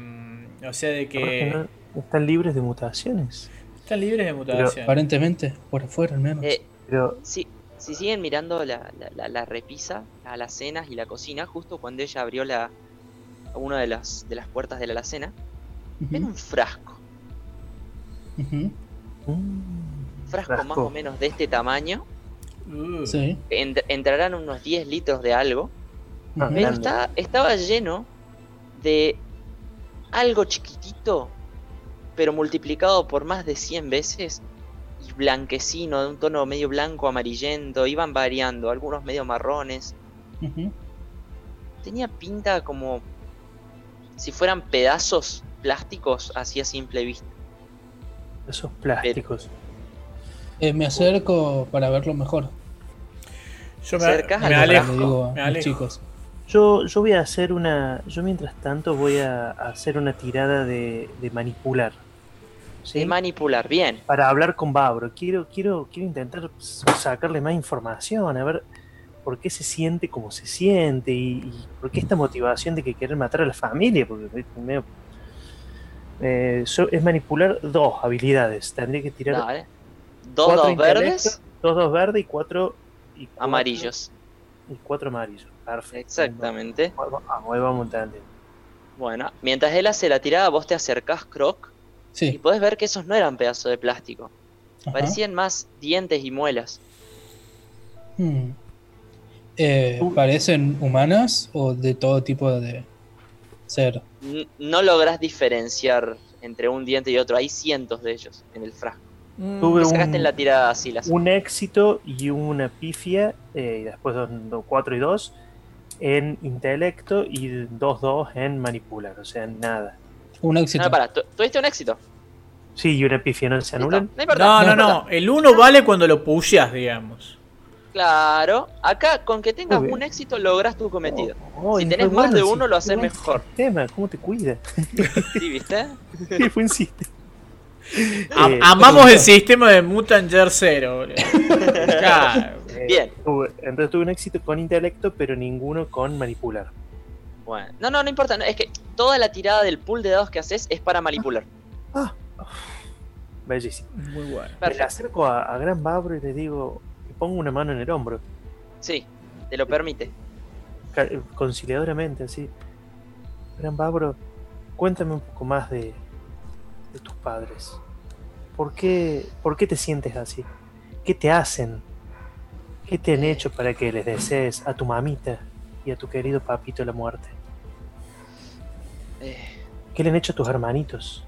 D: o sea de
B: que no están libres de mutaciones.
D: están libres de mutación.
E: aparentemente, por afuera al menos.
C: Eh,
B: Pero
C: si, si siguen mirando la, la- la- la repisa, las cenas y la cocina, justo cuando ella abrió la una de las, de las puertas de la alacena, ven
E: Ujú,
C: un frasco.
E: ujú,
B: mm,
C: Frasco, más
B: Frasco.
C: o menos de este tamaño.
D: Uh,
E: Sí.
C: Ent- entrarán unos 10 litros de algo.
B: Ah.
C: Pero está, estaba lleno de algo chiquitito, pero multiplicado por más de 100 veces. Y blanquecino, de un tono medio blanco, amarillento. Iban variando, algunos medio marrones. Tenía pinta como si fueran pedazos plásticos así a simple vista.
B: esos plásticos.
E: Eh, me acerco para verlo mejor.
D: Yo me,
C: Cercas
D: me
C: al
E: Le
D: alejo.
E: digo a
D: me
E: los
D: alejo.
E: chicos.
B: Yo, yo voy a hacer una. Yo mientras tanto voy a hacer una tirada de, de manipular. ¿sí?
C: De manipular, bien.
B: Para hablar con Babro. Quiero, quiero, quiero intentar sacarle más información, a ver por qué se siente como se siente y, y por qué esta motivación de que querer matar a la familia. Porque es medio- eh, so- es manipular dos habilidades. Tendría que tirar
C: Dale. Dos
B: cuatro
C: dos verdes,
B: dos dos verdes y cuatro, y cuatro-
C: amarillos.
B: Y cuatro amarillos. Perfecto.
C: Exactamente.
B: Vamos, vamos.
C: Bueno, mientras él hace la tirada, vos te acercás, Croc, y
E: Sí.
C: podés ver que esos no eran pedazos de plástico.
E: ajá.
C: Parecían más dientes y muelas.
E: Hmm. Eh. ¿Parecen humanas o de todo tipo de ser?
C: N- no lográs diferenciar entre un diente y otro. Hay cientos de ellos en el frasco.
D: Mm,
B: Tuve un-
C: en la tirada así las.
B: un éxito y una pifia, eh, y después 4 y 2 en intelecto y 2-2 en manipular, o sea, nada.
E: Un éxito.
C: No, para, tu- tuviste un éxito.
B: Sí, y una pifia no se anulan.
C: No importa.
D: No, no, no. El 1 vale cuando lo pusheas, digamos.
C: Claro, acá con que tengas un éxito logras tu cometido.
B: Oh,
C: Si
B: y
C: tenés
B: fue
C: más de
B: sí,
C: uno, lo
B: qué
C: haces mejor.
B: Sistema, ¿cómo te cuida?
C: ¿Sí, viste?
B: Qué buen sistema.
D: Am-
B: Eh,
D: amamos el sistema de Mutant Year Zero. Claro.
B: eh,
C: Bien.
B: entonces tuve un éxito con intelecto, pero ninguno con manipular.
C: Bueno, no, no, no importa. no, es que toda la tirada del pool de dados que haces es para manipular.
B: Ah, bellísimo.
D: Muy bueno.
B: Me
C: Perfecto.
B: acerco a, a Gran Babro y le digo, le pongo una mano en el hombro.
C: Sí, te lo permite.
B: ca- conciliadoramente, así. Gran Babro, cuéntame un poco más de, de tus padres. ¿Por qué, ¿Por qué te sientes así? ¿Qué te hacen? ¿Qué te han hecho para que les desees a tu mamita y a tu querido papito la muerte?
C: Eh,
B: ¿Qué le han hecho a tus hermanitos?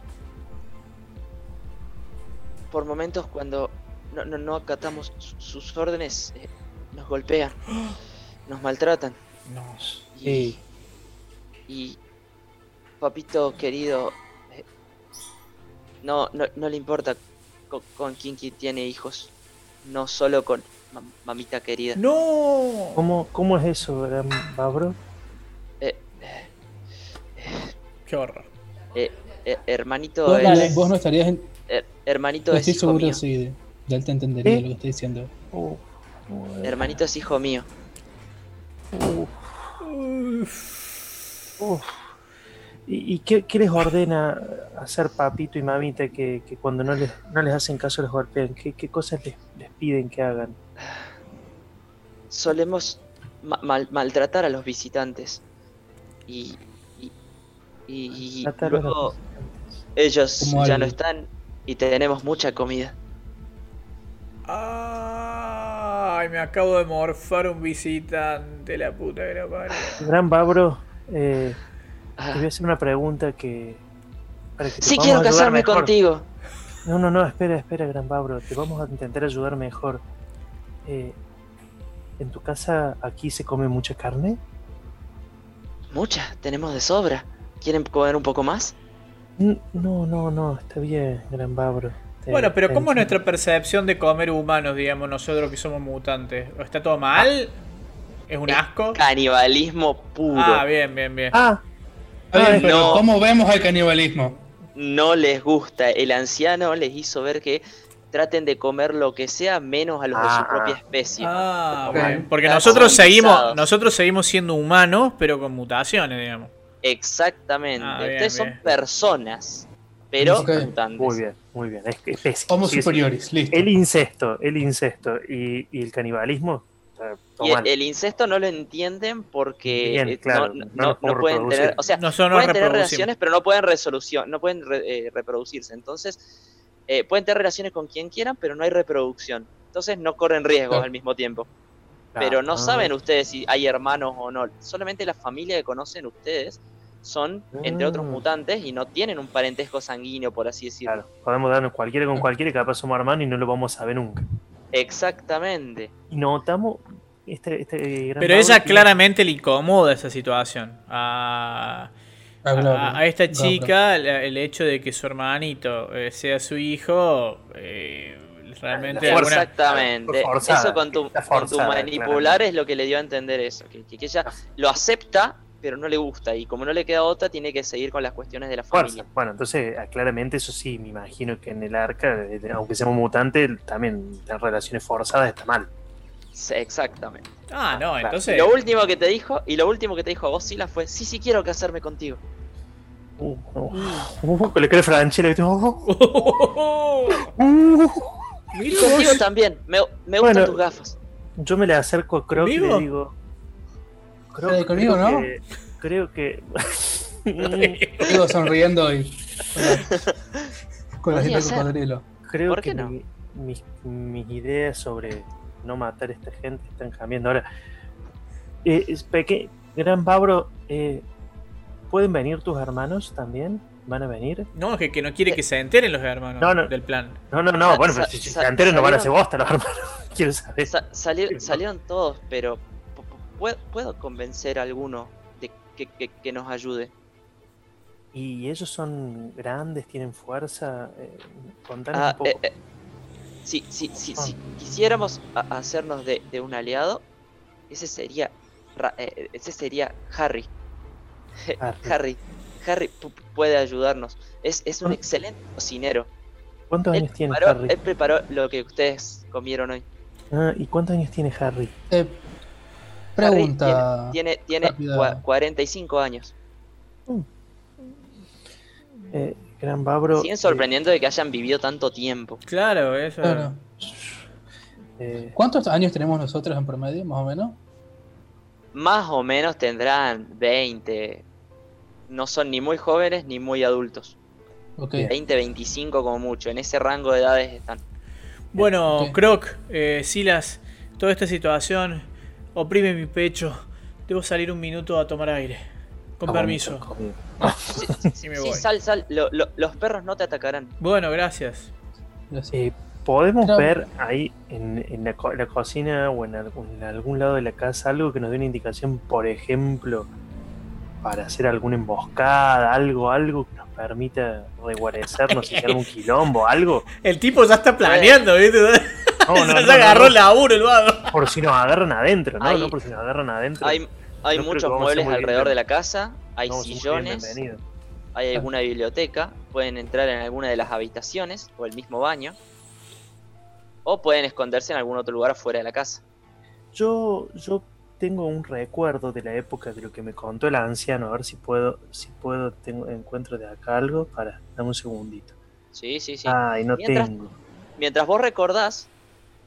C: por momentos cuando no, no, no acatamos su- sus órdenes, eh, nos golpean, nos maltratan.
D: No.
C: Y,
B: Sí.
C: y papito querido, eh, no, no, no le importa con, con quién qui- tiene hijos, no solo con mam- mamita querida.
D: No.
B: ¿Cómo, cómo es eso, Babro?
C: Eh,
D: Qué horror.
C: eh, eh, hermanito
E: Vos,
C: es,
E: vos no estarías en...
C: her- hermanito
E: no
C: es
E: estoy
C: hijo
E: seguro
C: mío.
E: si de, él te entendería
B: ¿Eh?
E: lo que estoy diciendo.
B: Uh, uh,
C: Hermanito es hijo mío.
B: uh, uh. ¿Y, y qué, qué les ordena hacer papito y mamita que, que cuando no les, no les hacen caso les golpean? ¿Qué, qué cosas les, les piden que hagan?
C: Solemos ma- mal- maltratar a los visitantes. Y, y, y- luego ellos
E: Como
C: ya no están y tenemos mucha comida.
D: Ay, me acabo de morfar un visitante, la puta que la.
B: Gran Babro, Eh. Te voy a hacer una pregunta que. para que
C: Sí, quiero casarme
B: mejor.
C: contigo.
B: No, no, no, espera, espera, Gran Babro. Te vamos a intentar ayudar mejor. Eh, ¿En tu casa aquí se come mucha carne?
C: Mucha, tenemos de sobra. ¿Quieren comer un poco más?
B: No, no, no, está bien, Gran Babro. Te-
D: Bueno, pero ¿cómo es nuestra percepción de comer humanos, digamos, nosotros que somos mutantes? ¿Está todo mal? ¿Es un
C: Es
D: asco?
C: Canibalismo puro.
D: Ah, bien, bien, bien.
B: Ah,
E: Pero
C: no.
E: ¿cómo vemos el canibalismo?
C: No les gusta. El anciano les hizo ver que traten de comer lo que sea menos a los de su propia
B: ah.
C: especie.
D: Ah,
E: Ok.
D: bueno, porque nosotros seguimos, nosotros seguimos siendo humanos, pero con mutaciones, digamos.
C: Exactamente.
D: Ah, bien,
C: Ustedes son personas, pero mutantes.
B: muy bien, muy bien. Es Sí, sí.
E: superiores, listo.
B: El incesto, el incesto y, y el canibalismo.
C: Y el, el incesto no lo entienden porque
B: Bien, claro,
C: no,
B: no
C: no-
B: nos
C: no
B: podemos
C: pueden tener, o sea, pueden tener relaciones, pero no pueden resolución, no pueden re- eh, reproducirse. Entonces, eh, pueden tener relaciones con quien quieran, pero no hay reproducción. Entonces no corren riesgos al mismo tiempo. Pero no
B: ah,
C: saben ustedes si hay hermanos o no. Solamente la familia que conocen ustedes son, entre otros
B: Ah.
C: mutantes, y no tienen un parentesco sanguíneo, por así decirlo.
B: Claro, podemos darnos cualquiera con cualquiera y capaz somos hermanos y no lo vamos a saber nunca.
C: Exactamente.
B: Y notamos este, este gran
D: Pero ella
B: tiene-
D: claramente le incomoda esa situación. A,
E: Ah,
D: a- a esta chica el, el hecho de que su hermanito eh, sea su hijo, eh, realmente
B: fuerza.
D: alguna-
C: Exactamente.
B: forzada,
C: eso con tu, con tu manipular es lo que le dio a entender eso. Que, que- que ella lo acepta, pero no le gusta. Y como no le queda otra, tiene que seguir con las cuestiones de la
B: Fuerza.
C: familia.
B: Bueno, entonces, ah, claramente eso sí, me imagino que en el arca, aunque seamos mutantes, también las relaciones forzadas está mal.
C: Sí, Exactamente.
D: Ah, no,
B: Claro.
D: entonces...
C: Y lo último que te dijo, y lo último que te dijo a vos, Sila, fue, sí, sí quiero casarme contigo.
B: Uh, uh, uh, le cree Franchella. ¿viste? Uh, uh.
C: Y contigo también. Me, me gustan
B: Bueno.
C: tus gafas.
B: Yo me le acerco a Croc y le digo. Croc,
E: Eh, conmigo,
B: creo
E: ¿no?
B: que- creo que.
E: Sigo sonriendo y. Con la gente
C: ser.
E: cocodrilo.
B: creo
C: ¿Por
B: que
C: qué no?
B: mi- mis, mis ideas sobre no matar a esta gente están cambiando. Ahora, eh, es peque- Gran Babro, eh, ¿pueden venir tus hermanos también? ¿Van a venir?
D: No, es que, que no quiere que se enteren los hermanos
B: No, no.
D: del plan.
B: No, no, no,
C: Sa-
B: bueno, pero si se enteran no van a
C: salieron-
B: bosta los hermanos. Quiero saber.
C: Sa- salir-
B: Sí, ¿no?
C: salieron todos, pero ¿puedo, puedo convencer a alguno de que, que- que nos ayude.
B: ¿Y ellos son grandes, tienen fuerza? Eh, contanos
C: Ah,
B: un poco.
C: eh, eh, si, si, si, si quisiéramos a- hacernos de, de un aliado, ese sería Ra- eh, ese sería Harry.
B: Harry.
C: Harry, Harry pu- puede ayudarnos. Es, es un excelente cocinero.
B: ¿Cuántos
C: Él
B: años tiene
C: preparó,
B: Harry?
C: él preparó lo que ustedes comieron hoy.
B: Ah, ¿Y cuántos años tiene Harry?
E: Eh,
C: Harry
E: pregunta.
C: Tiene, tiene
E: rápida.
C: cua- 45 años.
B: Eh, Gran Babro.
C: Siguen sorprendiendo de que hayan vivido tanto tiempo.
D: Claro, eso.
E: Claro.
B: eh,
E: ¿Cuántos años tenemos nosotros en promedio, más o menos?
C: Más o menos tendrán 20. No son ni muy jóvenes ni muy adultos.
E: Ok.
C: 20, 25 como mucho. En ese rango de edades están.
D: Bueno. Croc, eh, Silas, toda esta situación oprime mi pecho. Debo salir un minuto a tomar aire. Con permiso. Sí, me
C: Sí,
D: voy.
C: sal, sal. Lo- lo- los perros no te atacarán.
D: Bueno, gracias.
B: Eh, ¿Podemos ver ahí en, en la, co- la cocina o en algún, en algún lado de la casa algo que nos dé una indicación, por ejemplo, para hacer alguna emboscada, algo, algo que nos permita reguarecernos y hacer un quilombo, algo?
D: El tipo ya está planeando, ¿viste?
B: No, no, no,
D: agarró
B: no,
D: el laburo el vago.
B: por si nos agarran adentro, ¿no?
C: Hay-
B: no por si nos agarran adentro.
C: Hay, hay
B: No creo
C: muchos muebles
B: bien
C: alrededor de la casa. Hay
B: vamos
C: sillones. Hay alguna biblioteca. Pueden entrar en alguna de las habitaciones o el mismo baño. O pueden esconderse en algún otro lugar afuera de la casa.
B: Yo, yo tengo un recuerdo de la época de lo que me contó el anciano, a ver si puedo, si puedo, tengo, encuentro de acá algo para, dame un segundito.
C: Sí, sí, sí.
B: Ay, no
C: Mientras-
B: tengo.
C: Mientras vos recordás,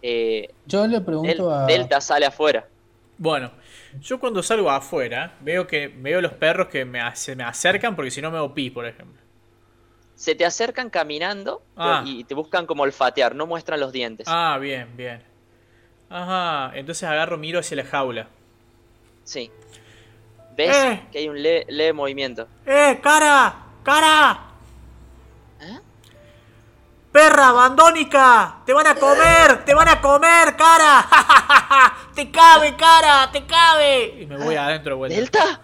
C: eh,
E: Yo le
C: Del-
E: pregunto a.
C: Delta sale afuera.
D: Bueno, yo cuando salgo afuera, veo que veo los perros que me, se me acercan porque si no me hago pis, por ejemplo.
C: Se te acercan caminando
D: Ah.
C: y te buscan como olfatear, no muestran los dientes.
D: Ah, bien, bien. Ajá, entonces agarro, miro hacia la jaula.
C: Sí. ves
D: Eh.
C: que hay un leve, leve movimiento.
D: ¡Eh, cara! ¡Cara! ¡Perra abandónica! ¡Te van a comer! ¡Te van a comer, cara! ¡Te cabe, cara! ¡Te cabe! Y me voy adentro de vuelta.
C: ¡Delta!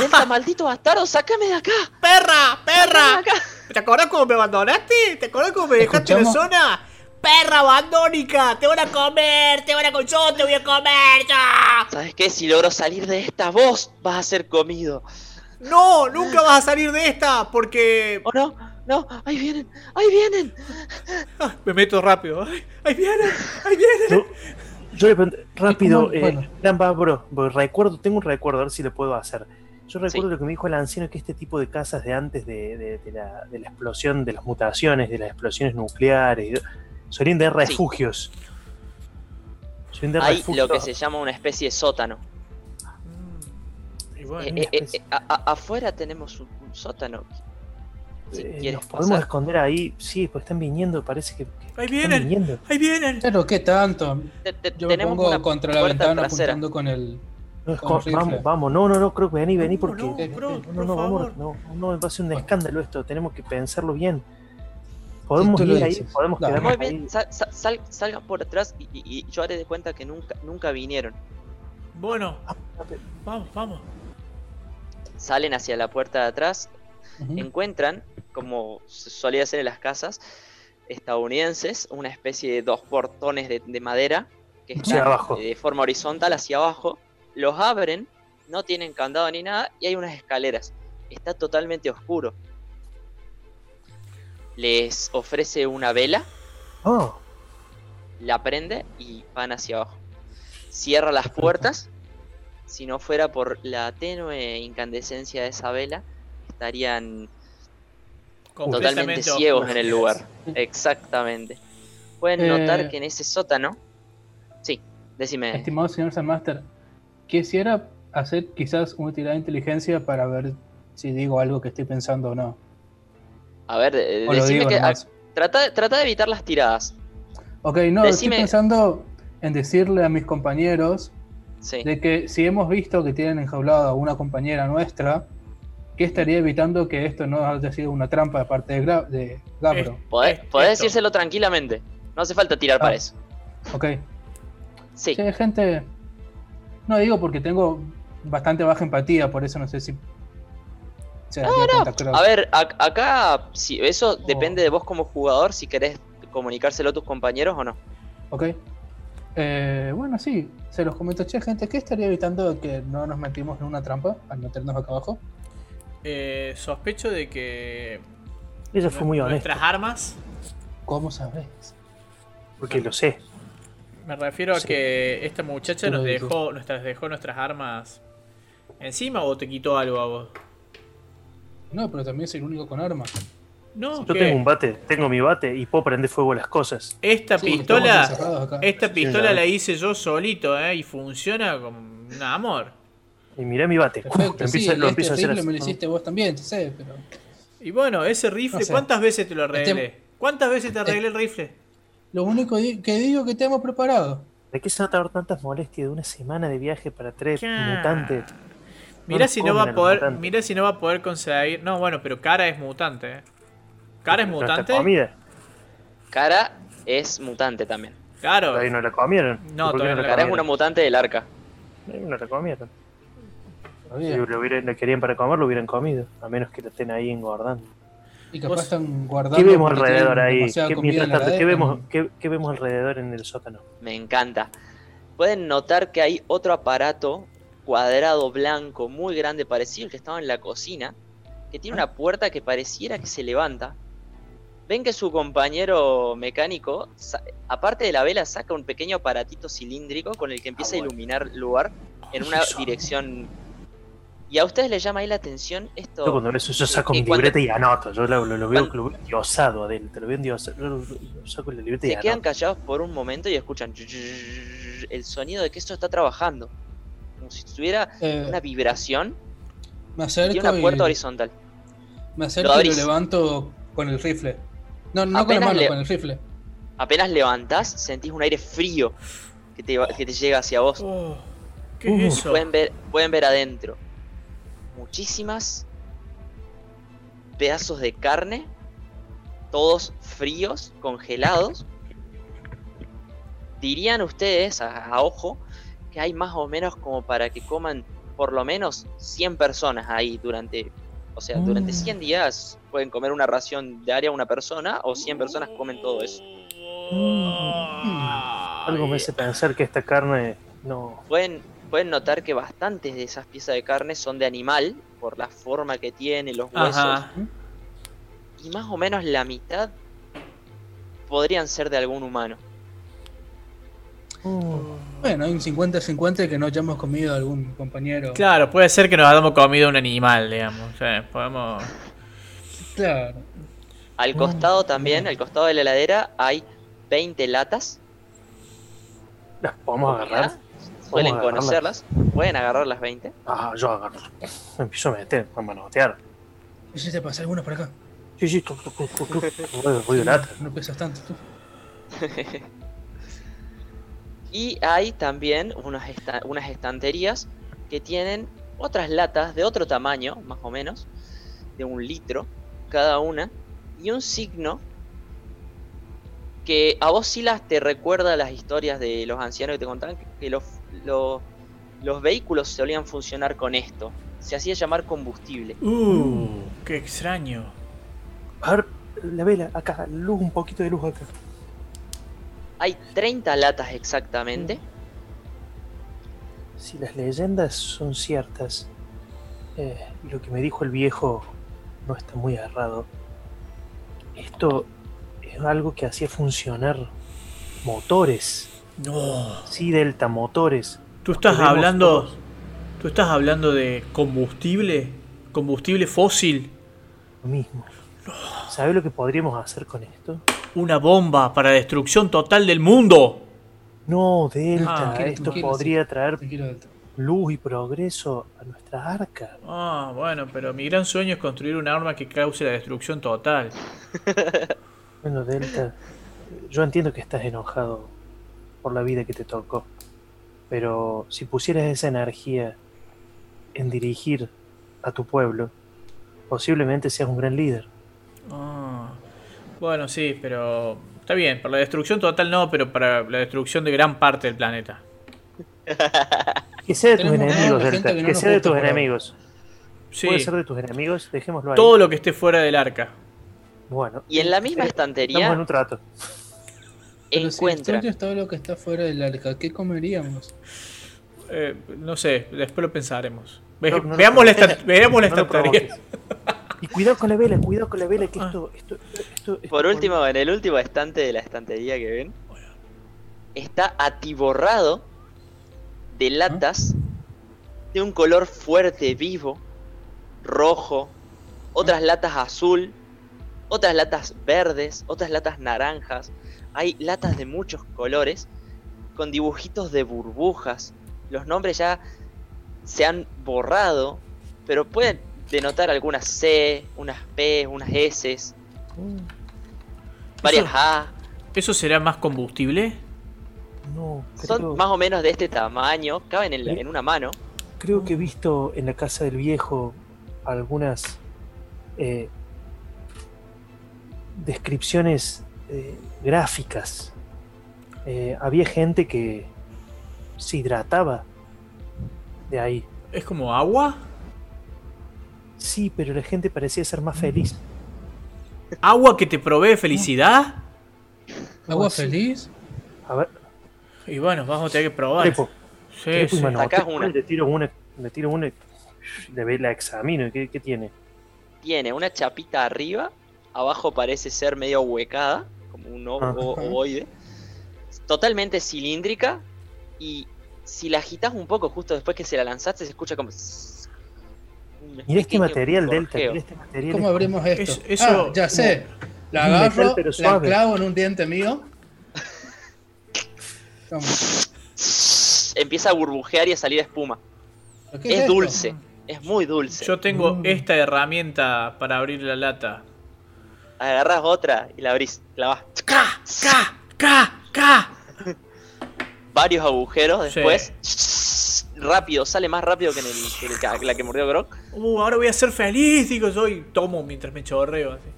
C: ¡Delta, maldito bastardo! ¡Sácame de acá!
D: ¡Perra! ¡Perra!
C: ¡Sácame de acá!
D: ¿Te acuerdas cómo me abandonaste? ¿Te acuerdas cómo me dejaste en la zona? ¡Perra abandónica! ¡Te van a comer! ¡Te van a comer! ¡Yo te voy a comer! ¡Ya!
C: ¿Sabes qué? Si logro salir de esta, vos vas a ser comido.
D: ¡No! ¡Nunca vas a salir de esta! Porque...
C: ¿O no? No, ahí vienen, ahí vienen.
D: Ah, me meto rápido. ¡Ay, ahí vienen! ¡Ahí vienen!
B: Yo, yo le pregunto, rápido, eh,
E: Bueno.
B: Lamba, bro, recuerdo, tengo un recuerdo, a ver si lo puedo hacer. Yo recuerdo
C: Sí.
B: lo que me dijo el anciano, que este tipo de casas de antes de, de- de la, de la explosión, de las mutaciones, de las explosiones nucleares, solían
C: Sí.
B: refugios. Solían tener
C: Hay lo que se llama una especie de sótano.
D: Y bueno,
C: Eh,
B: una
C: eh, eh,
B: especie-
C: a- a- afuera tenemos un, un sótano. Si
B: Eh, podemos
C: pasar.
B: esconder ahí, sí, pues están viniendo, parece que, que
D: Ahí
B: están
D: vienen.
B: viniendo.
D: ¡Ahí vienen!
E: Pero qué tanto.
C: Te- te-
E: Yo me pongo
C: una
E: contra la ventana
C: trasera.
E: apuntando con el.
B: No, es
E: Con
B: co-
E: rifle.
B: vamos, vamos, no, no, no, creo que vení, vení porque.
D: no,
E: Eh,
D: bro,
B: no,
D: por
B: no, no, vamos, no, no, va a ser un escándalo esto, tenemos que pensarlo bien. Podemos ir ahí,
E: dices.
B: podemos
E: Dale.
B: quedarnos
C: Muy
B: ahí.
C: bien, sal- sal- sal- salgan por atrás y, y- y yo haré de cuenta que nunca, nunca vinieron.
D: Bueno, vamos, vamos.
C: Salen hacia la puerta de atrás, encuentran, como se solía hacer en las casas estadounidenses, una especie de dos portones de, de madera que están
B: abajo.
C: de forma horizontal hacia abajo. Los abren, no tienen candado ni nada, y hay unas escaleras. Está totalmente oscuro. Les ofrece una vela,
B: Oh,
C: la prende y van hacia abajo. Cierra las puertas. Si no fuera por la tenue incandescencia de esa vela, estarían totalmente
D: Completamente
C: ciegos
D: oscuros.
C: en el lugar. Exactamente. Pueden
E: Eh,
C: notar que en ese sótano. Sí, decime.
E: Estimado señor San Master, quisiera hacer quizás una tirada de inteligencia para ver si digo algo que estoy pensando o no.
C: A ver, eh,
E: O lo
C: decime que. ah, trata, trata de evitar las tiradas.
E: Ok, no,
C: decime-
E: estoy pensando en decirle a mis compañeros
C: Sí.
E: de que si hemos visto que tienen enjaulada a una compañera nuestra, que estaría evitando que esto no haya sido una trampa de parte de, Gra- de Gabro.
C: Podés,
D: es-
C: podés
D: esto.
C: decírselo tranquilamente. No hace falta tirar para
E: Ah.
C: eso.
E: Ok.
C: Sí.
E: Sí, gente. No digo porque tengo bastante baja empatía, por eso no sé si. se daría cuenta, creo.
C: A ver, ac- acá si eso
E: Oh.
C: depende de vos como jugador si querés comunicárselo a tus compañeros o no.
E: Ok. Eh, bueno, sí, se los comento. Che, gente, ¿qué estaría evitando que no nos metimos en una trampa al meternos acá abajo?
D: Eh, sospecho de que
B: ella fue muy honesta,
D: nuestras armas,
E: ¿Cómo sabes?
B: porque lo sé.
D: me refiero a
E: Sí.
D: que esta muchacha nos dejó, nuestras, dejó nuestras armas encima o te quitó algo a vos.
E: No, pero también soy el único con armas.
D: No,
B: Yo
D: ¿qué?
B: tengo un bate, tengo mi bate y puedo prender fuego a las cosas.
D: Esta
E: Sí,
D: pistola, esta pistola la hice yo solito, ¿eh? Y funciona como un amor.
B: Y mirá mi bate.
E: Perfecto,
B: lo empiezo,
E: sí,
B: lo
E: este
B: empiezo a hacer así.
E: me lo hiciste vos también, sé, pero...
D: Y bueno, ese rifle,
E: No sé.
D: ¿cuántas veces te lo arreglé?
E: Este-
D: ¿Cuántas veces te arreglé el rifle?
E: Lo único que digo que tenemos preparado.
B: ¿De qué se va a tardar tantas molestias de una semana de viaje para tres mutantes?
D: Mira
B: nos
D: si no va a poder, mira si no va a poder conseguir. No, bueno, pero Cara es mutante, ¿eh? Cara es mutante.
B: comida,
C: Cara es mutante también.
D: Claro.
B: todavía no la comieron.
D: No,
B: ¿Por qué
D: todavía no
B: la
C: Cara es una mutante del arca.
B: No la comieron. Si lo, hubieran- lo querían para comer, lo hubieran comido. A menos que lo estén ahí engordando.
E: Y capaz están guardando.
B: ¿Qué vemos alrededor ahí?
E: demasiada
B: ¿Qué,
E: comida
B: mientras tanto, ¿qué vemos, qué, qué vemos alrededor en el sótano?
C: Me encanta. Pueden notar que hay otro aparato cuadrado blanco muy grande parecido al que estaba en la cocina, que tiene una puerta que pareciera que se levanta. Ven que su compañero mecánico, aparte de la vela, saca un pequeño aparatito cilíndrico con el que empieza a iluminar el lugar en una
B: Eso.
C: dirección. Y a ustedes les llama ahí la atención
B: Yo
C: esto.
B: cuando veo eso, yo saco
C: Y
B: mi
C: cuando-
B: libreta y anoto. Yo lo, lo- lo veo,
C: Cuando-
B: lo veo endiosado adentro. Lo veo endiosado. Yo lo, saco la libreta y
C: Se quedan callados por un momento y escuchan el sonido de que esto está trabajando. Como si tuviera
E: Eh,
C: una vibración
E: me
C: y
E: acerco,
C: tiene una
E: y,
C: puerta horizontal.
E: me acerco
C: Lo
E: y lo levanto con el rifle. No, no con la mano,
C: le-
E: con el rifle.
C: Apenas levantás, sentís un aire frío que te, que te llega hacia vos.
D: Oh, ¿Qué
B: Uh.
D: es eso?
C: Pueden ver, pueden ver adentro. Muchísimas pedazos de carne, todos fríos, congelados. Dirían ustedes a, a ojo que hay más o menos como para que coman por lo menos 100 personas ahí durante, o sea, durante
B: Mm.
C: 100 días pueden comer una ración diaria una persona o 100 personas comen todo eso.
B: Algo me hace pensar que esta carne no.
C: Pueden, pueden notar que bastantes de esas piezas de carne son de animal por la forma que tiene, los huesos.
D: Ajá.
C: Y más o menos la mitad podrían ser de algún humano.
B: Mm,
E: Bueno, hay un 50-50 que no hayamos comido a algún compañero.
D: Claro, puede ser que nos hayamos comido un animal, digamos. O sea, podemos.
E: Claro.
C: Al costado también, al costado de la heladera, hay 20 latas.
B: ¿Las podemos agarrar?
C: Suelen conocerlas. Pueden agarrar las 20.
B: Ah, yo agarro. Me empiezo a meter, a manotear.
E: ¿Hiciste pasar algunos por acá?
B: Sí, sí. Ruido, ruido de lata.
E: No pesas tanto tú.
C: Y hay también unas, esta- unas estanterías que tienen otras latas de otro tamaño, más o menos, de un litro cada una, y un signo que a vos Silas te recuerda las historias de los ancianos que te contaban que los, los, los vehículos solían funcionar con esto. Se hacía llamar combustible.
D: Uh, qué extraño.
B: A ver, la vela, acá, luz, un poquito de luz acá.
C: Hay 30 latas exactamente.
B: Si las leyendas son ciertas, eh, lo que me dijo el viejo no está muy errado. Esto es algo que hacía funcionar motores.
D: No.
B: Sí, Delta, motores.
D: ¿Tú estás hablando.
B: todos.
D: ¿Tú estás hablando de combustible? ¿Combustible fósil?
B: Lo mismo. ¿Sabes lo que podríamos hacer con esto?
D: ¿Una bomba para destrucción total del mundo?
B: No, Delta,
D: Ah,
B: esto podría traer luz y progreso a nuestra arca.
D: Ah, bueno, pero mi gran sueño es construir un arma que cause la destrucción total.
B: Bueno, Delta, yo entiendo que estás enojado por la vida que te tocó, pero si pusieras esa energía en dirigir a tu pueblo, posiblemente seas un gran líder.
D: Ah, bueno, sí, pero está bien. Para la destrucción total no, pero para la destrucción de gran parte del planeta.
B: Que sea de tus enemigos, Delta,
E: que no
B: que
E: nos
B: sea de tus enemigos.
D: Sí,
B: Puede ser de tus enemigos, dejémoslo ahí.
D: todo lo que esté fuera del arca.
B: Bueno,
C: Y en la misma
B: eh,
C: estantería
B: estamos en un trato.
E: Pero si
C: encuentran
E: esto es todo lo que está fuera del arca, ¿qué comeríamos?
D: Eh, no sé, después lo pensaremos. Ve-
B: No, no lo
D: veamos, la veamos estantería.
B: Y cuidado con la vela, cuidado con la vela, que
D: Ah.
B: esto, esto, esto, esto-
C: Por último, en el último estante de la estantería que ven, está atiborrado de latas de un color fuerte, vivo, rojo, otras latas azul, otras latas verdes, otras latas naranjas. Hay latas de muchos colores con dibujitos de burbujas. Los nombres ya se han borrado, pero pueden denotar algunas C, unas P, unas S, varias
D: Eso-
C: A.
D: ¿Eso será más combustible?
B: No,
C: Son
B: creo,
C: más o menos de este tamaño, caben en, la-
B: ¿Sí?
C: en una mano.
B: creo que he visto en la casa del viejo algunas eh, descripciones eh, gráficas. Eh, había gente que se hidrataba de ahí.
D: ¿Es como agua?
B: Sí, pero la gente parecía ser más feliz.
D: ¿Agua que te provee felicidad?
E: ¿Agua
B: así?
E: feliz?
B: A ver,
D: Y bueno, vamos a tener que probar.
B: Trepo,
D: Sí,
B: trepo.
C: Sacás una.
B: Le tiro una, le tiro una, le la examino. ¿Qué, qué tiene?
C: Tiene una chapita arriba, abajo parece ser medio huecada, un o-
B: Ajá.
C: o- ovoide. Totalmente cilíndrica y si la agitas un poco justo después que se la lanzaste se escucha como...
B: Mira este
C: pequeño
B: material, Delta. Mira este material.
E: ¿Cómo
B: es
E: abrimos esto?
D: Es- eso
E: ah, ya
D: como-
E: sé. La
B: metal,
E: agarro,
B: pero
E: la clavo en un diente mío. Toma.
C: Empieza a burbujear y a salir espuma.
E: ¿Pero qué
C: Es dulce, es muy dulce.
D: Yo tengo
B: Mm.
D: esta herramienta para abrir la lata.
C: Agarras otra y la abrís, clavas
D: ¡Ca! ¡Ca! ¡Ca! ¡Ca!
C: varios agujeros
D: Sí.
C: después. rápido, sale más rápido que, en el, que el que- la que mordió Grog.
D: Uh, ahora voy a ser feliz, digo yo, y tomo mientras me chorreo así.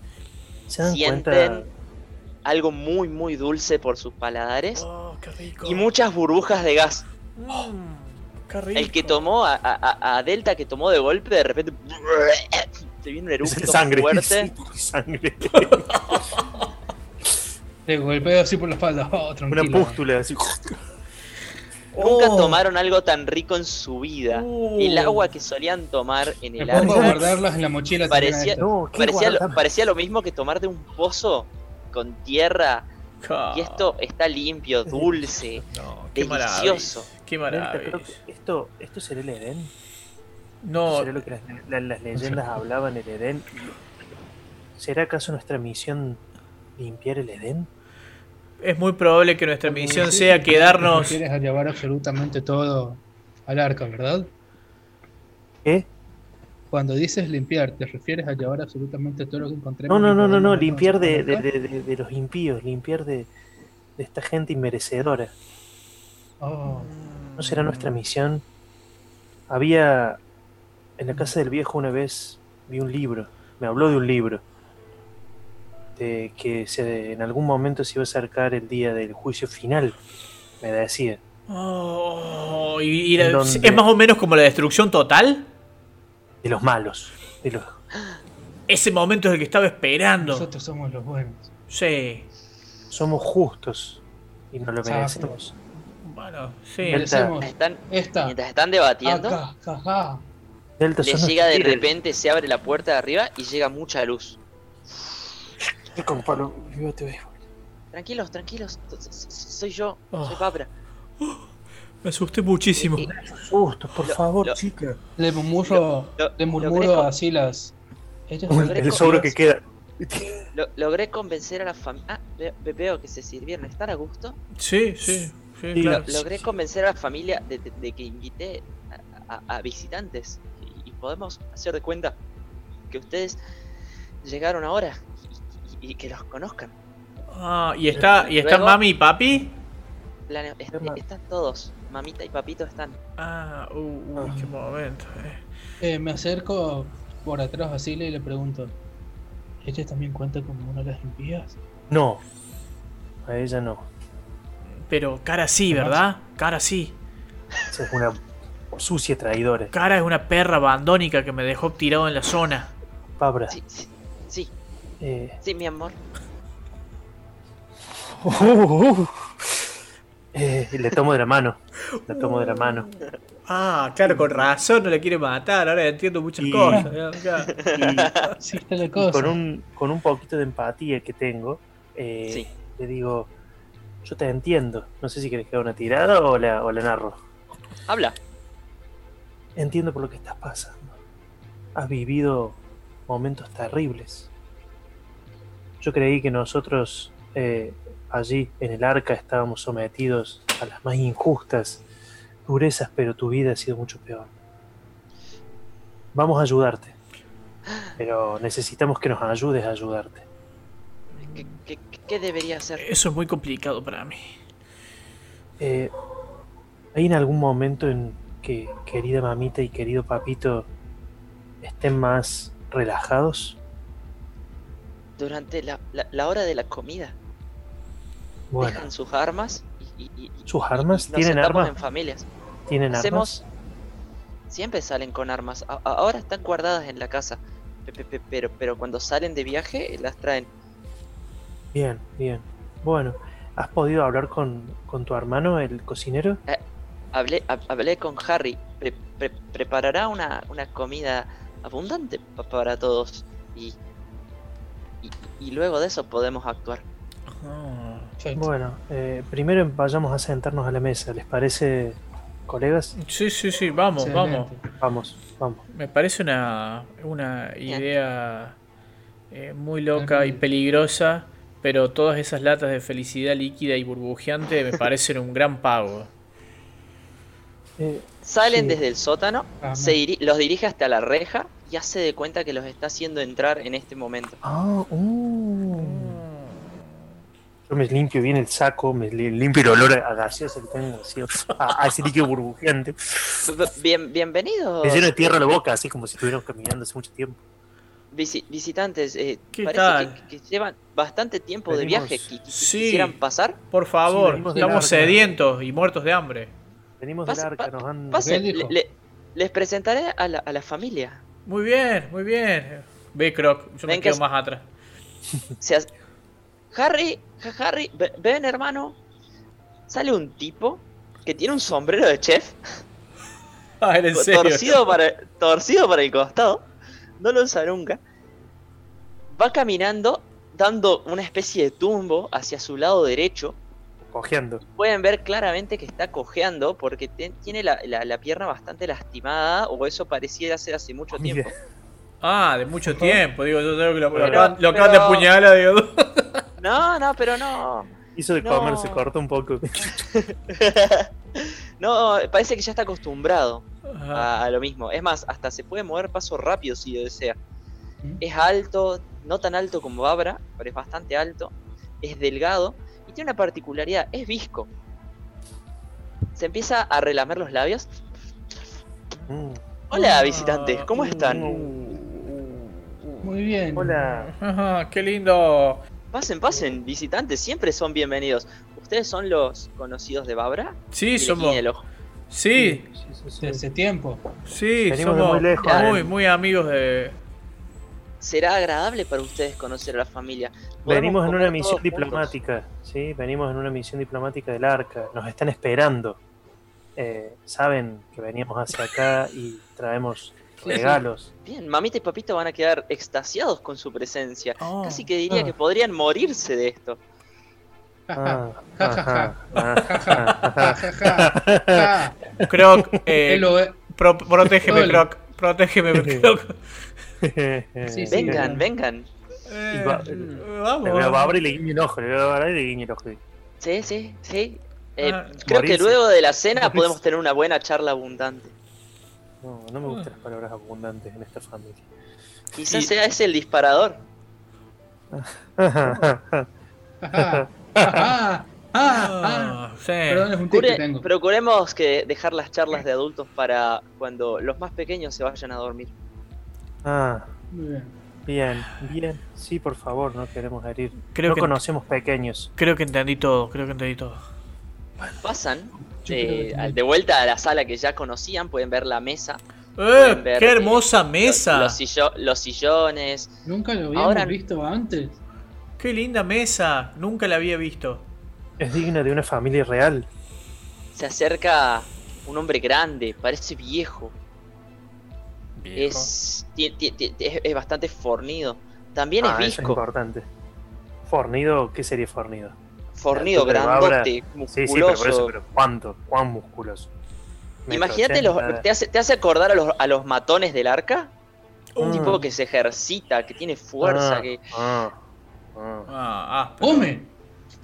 B: ¿Se dan
C: Sienten
B: cuenta?
C: algo muy, muy dulce por sus paladares
D: Oh, qué rico.
C: y muchas burbujas de gas.
D: Mm, qué rico.
C: El que tomó, a, a- a Delta que tomó de golpe, de repente se viene un
B: Es
C: eructo
B: sangre.
C: fuerte.
B: sangre.
E: Le golpeo así por la espalda. Oh,
B: Una pústula así.
C: Nunca
D: Oh.
C: tomaron algo tan rico en su vida.
D: Uh.
C: El agua que solían tomar en el
E: pongo a
C: arca
E: guardarlas en la mochila.
C: Parecía-.
B: No, ¿qué
C: parecía, lo, parecía lo mismo que tomar de un pozo con tierra. Y esto está limpio, dulce,
D: No, qué
C: delicioso.
D: maravilla. Qué maravilla.
B: esto, esto será el Edén.
D: No,
B: ¿Será lo que las, la- las leyendas hablaban el Edén? ¿Será acaso nuestra misión limpiar el Edén?
D: es muy probable que nuestra misión
E: decís
D: sea
E: que
D: quedarnos.
E: Te refieres a llevar absolutamente todo al arca, ¿verdad?
B: ¿Qué?
E: Cuando dices limpiar, ¿te refieres a llevar absolutamente todo lo que encontremos?
B: No, no, no, no, no, limpiar de, de, de- de- de los impíos, limpiar de, de esta gente inmerecedora.
E: Oh,
B: ¿No será nuestra misión? Había en la casa del viejo una vez vi un libro, me habló de un libro, de que se, en algún momento se iba a acercar el día del juicio final, me decía.
D: Oh, y, es más o menos como la destrucción total.
B: de los malos, de los
D: Ese momento es el que estaba esperando.
E: nosotros somos los buenos.
D: Sí.
B: somos justos y nos lo
E: Exacto.
B: merecemos.
D: Bueno, sí.
E: Merecemos
C: Están,
E: esta,
C: mientras están debatiendo,
E: acá, jaja.
B: Delta son
C: llega de repente, se abre la puerta de arriba y llega mucha luz.
B: yo te veo.
C: Tranquilos, tranquilos, soy yo,
D: Oh.
C: soy Papra.
D: Me asusté muchísimo.
B: Por
C: Lo-
B: favor,
C: lo-
B: chica.
E: Le murmuro,
C: Lo-
E: le murmuro así las.
B: El sobre que queda.
C: Lo- logré convencer a la familia. Ah, ve- ve- veo que se sirvieron. ¿Están a gusto?
D: Sí, sí, sí, claro.
C: Logré convencer a la familia de, de- de que invité a, a- a visitantes. Podemos hacer de cuenta que ustedes llegaron ahora y, y- y que los conozcan.
D: Ah, y está, y están
C: Luego-
D: mami y papi.
C: Est- están todos. Mamita y papito están.
D: Ah, uh, uy, qué momento. eh.
E: Eh, me acerco por atrás a Sile y le pregunto: ¿Ella también cuenta como una de las impías?
B: No, a ella no.
D: Pero cara sí. ¿verdad? Cara sí.
B: Esa es una sucia traidora.
D: Cara es una perra abandónica que me dejó tirado en la zona.
B: Pabra,
C: Sí, sí, sí,
B: eh,
C: sí, mi amor.
B: eh, le tomo de la mano. Le tomo de la mano.
D: Ah, claro, con razón no le quiere matar. Ahora entiendo muchas
B: Y-
D: cosas.
B: Y, y
E: cosa.
B: con, un, con un poquito de empatía que tengo, eh,
C: Sí.
B: le digo, yo te entiendo. No sé si querés que haga una tirada o la, o la narro.
C: Habla.
B: Entiendo por lo que estás pasando. Has vivido momentos terribles. Yo creí que nosotros eh, allí en el arca estábamos sometidos a las más injustas durezas, pero tu vida ha sido mucho peor. Vamos a ayudarte, pero necesitamos que nos ayudes a ayudarte.
C: ¿Qué, qué- qué debería hacer?
D: Eso es muy complicado para mí.
B: Eh, ¿Hay en algún momento en que querida mamita y querido papito estén más relajados?
C: Durante la, la- la hora de la comida.
B: Bueno,
C: Dejan sus armas y, y- y-
B: ¿Sus armas?
C: y
B: ¿Tienen armas?
C: en familias.
B: ¿tienen
C: Hacemos.
B: armas?
C: Siempre salen con armas. A- ahora están guardadas en la casa. Pe- pe- pe- Pero, pero cuando salen de viaje las traen.
B: Bien, bien. Bueno, ¿has podido hablar con, con tu hermano, el cocinero?
C: Hablé, hab- hablé con Harry. Pre- pre- preparará una, una comida abundante pa- para todos. Y, y, y luego de eso podemos actuar.
D: Ah.
B: Bueno, eh, primero vayamos a sentarnos a la mesa, ¿les parece, colegas?
D: Sí, sí, sí, vamos, vamos.
E: Excelente.
B: Vamos, vamos.
D: Me parece una, una idea eh, muy loca y peligrosa, pero todas esas latas de felicidad líquida y burbujeante me parecen un gran pago.
B: Eh,
C: Salen
B: Sí.
C: desde el sótano,
E: Ah,
C: se diri- los dirige hasta la reja y hace de cuenta que los está haciendo entrar en este momento.
B: ah, uh, Yo me limpio bien el saco, me li- limpio el olor a gaseosa que tengo, así, a, a ese líquido burbujeante.
C: Bien, bienvenidos.
B: Me lleno de tierra la boca, así como si estuviéramos caminando hace mucho tiempo.
C: visi- visitantes. eh,
D: ¿Qué
C: parece
D: tal?
C: Que, que llevan bastante tiempo de viaje.
D: Sí.
C: ¿Quisieran pasar?
D: Por favor, estamos sedientos y muertos de hambre.
B: Venimos
C: Pasa-
B: del arca, nos han...
E: Dijo.
C: le- le- les presentaré a la, a la familia.
D: Muy bien, muy bien. Ve, Croc, yo me
C: Ven
D: quedo más atrás.
C: Se hace- Harry, Harry, ve- ven hermano. Sale un tipo que tiene un sombrero de chef
D: Ah, en serio.
C: torcido para, torcido para el costado. No lo usa nunca. Va caminando dando una especie de tumbo hacia su lado derecho.
B: Cojeando.
C: Pueden ver claramente que está cojeando porque te- tiene la, la- la pierna bastante lastimada o eso pareciera ser hace mucho
B: Mira.
C: tiempo.
D: Ah, de mucho tiempo, digo, yo creo que lo,
B: Pero-
D: acaban, lo acaban de
C: pero-
D: apuñalar, digo.
C: No, no, pero no.
B: Hizo de
C: No.
B: comer, se cortó un poco.
C: no, parece que ya está acostumbrado a, a lo mismo. Es más, hasta se puede mover paso rápido si lo desea.
E: ¿Mm?
C: Es alto, no tan alto como Babra, pero es bastante alto. Es delgado tiene una particularidad, es visco. Se empieza a relamer los labios.
B: Mm.
C: Hola visitantes, ¿cómo están?
E: Muy bien.
B: Hola.
D: Qué lindo.
C: Pasen, pasen, visitantes, siempre son bienvenidos. ¿Ustedes son los conocidos de Babra?
D: Sí, somos.
C: guiña el ojo.
D: Sí,
B: Sí, sí, sí.
E: De ese tiempo.
D: sí,
B: Venimos de
D: somos
B: muy lejos.
D: muy, muy amigos de.
C: Será agradable para ustedes conocer a la familia. Podemos
B: Venimos en una misión
C: todos juntos.
B: diplomática, ¿sí? Venimos en una misión diplomática del Arca. Nos están esperando. Eh, saben que veníamos hacia acá y traemos regalos.
C: Bien, mamita y papita van a quedar extasiados con su presencia.
D: Oh.
C: Casi que diría
B: Ah.
C: que podrían morirse de esto.
E: Ja, ja,
B: ajá,
E: Ja, ja,
B: ajá.
E: ja, ja, ja.
D: Croc, eh, protégeme. Croc. Protégeme, Croc.
E: Sí, sí.
C: vengan, vengan.
D: Eh,
B: va-
D: vamos.
B: Le veo a Babra y le guiño el ojo, le veo a Babra y le guiño el ojo.
C: Sí, sí, sí. Eh,
D: Ah,
C: creo que luego de la cena
B: Morirse.
C: podemos tener una buena charla abundante.
B: No, no me gustan las palabras abundantes en esta familia.
C: Quizás
D: Y-
C: sea ese el disparador.
E: Ah, ah.
D: Ah,
C: procuremos que dejar las charlas de adultos para cuando los más pequeños se vayan a dormir.
B: Ah,
E: Muy bien.
B: bien, bien. Sí, por favor, no queremos herir.
D: Creo
B: no
D: que-
B: conocemos pequeños.
D: Creo que entendí todo, creo que entendí todo.
C: Pasan
E: Yo
C: eh, de vuelta a la sala que ya conocían, pueden ver la mesa,
D: ¡Eh!
C: ver,
D: ¡Qué
C: eh,
D: hermosa
C: los,
D: mesa!
C: los sillo- los sillones.
E: Nunca lo habíamos
C: Ahora-
E: visto antes.
D: ¡Qué linda mesa! Nunca la había visto.
B: Es digna de una familia real.
C: Se acerca un hombre grande, parece viejo. Es, ti- ti- ti- es, es bastante fornido. También
B: Ah,
C: es
B: eso es
C: visco.
B: importante. Fornido, ¿qué sería fornido?
C: fornido, grandote,
B: Sí, sí, pero por eso,
C: musculoso.
B: pero ¿cuánto? ¿Cuán musculoso?
C: Imagínate, los, te, hace, te hace acordar a los, a los matones del arca. Un
B: Mm.
C: tipo que se ejercita, que tiene fuerza,
B: Ah,
C: que...
B: ah, ah.
D: Ah, ah, pero-
E: ¡Come!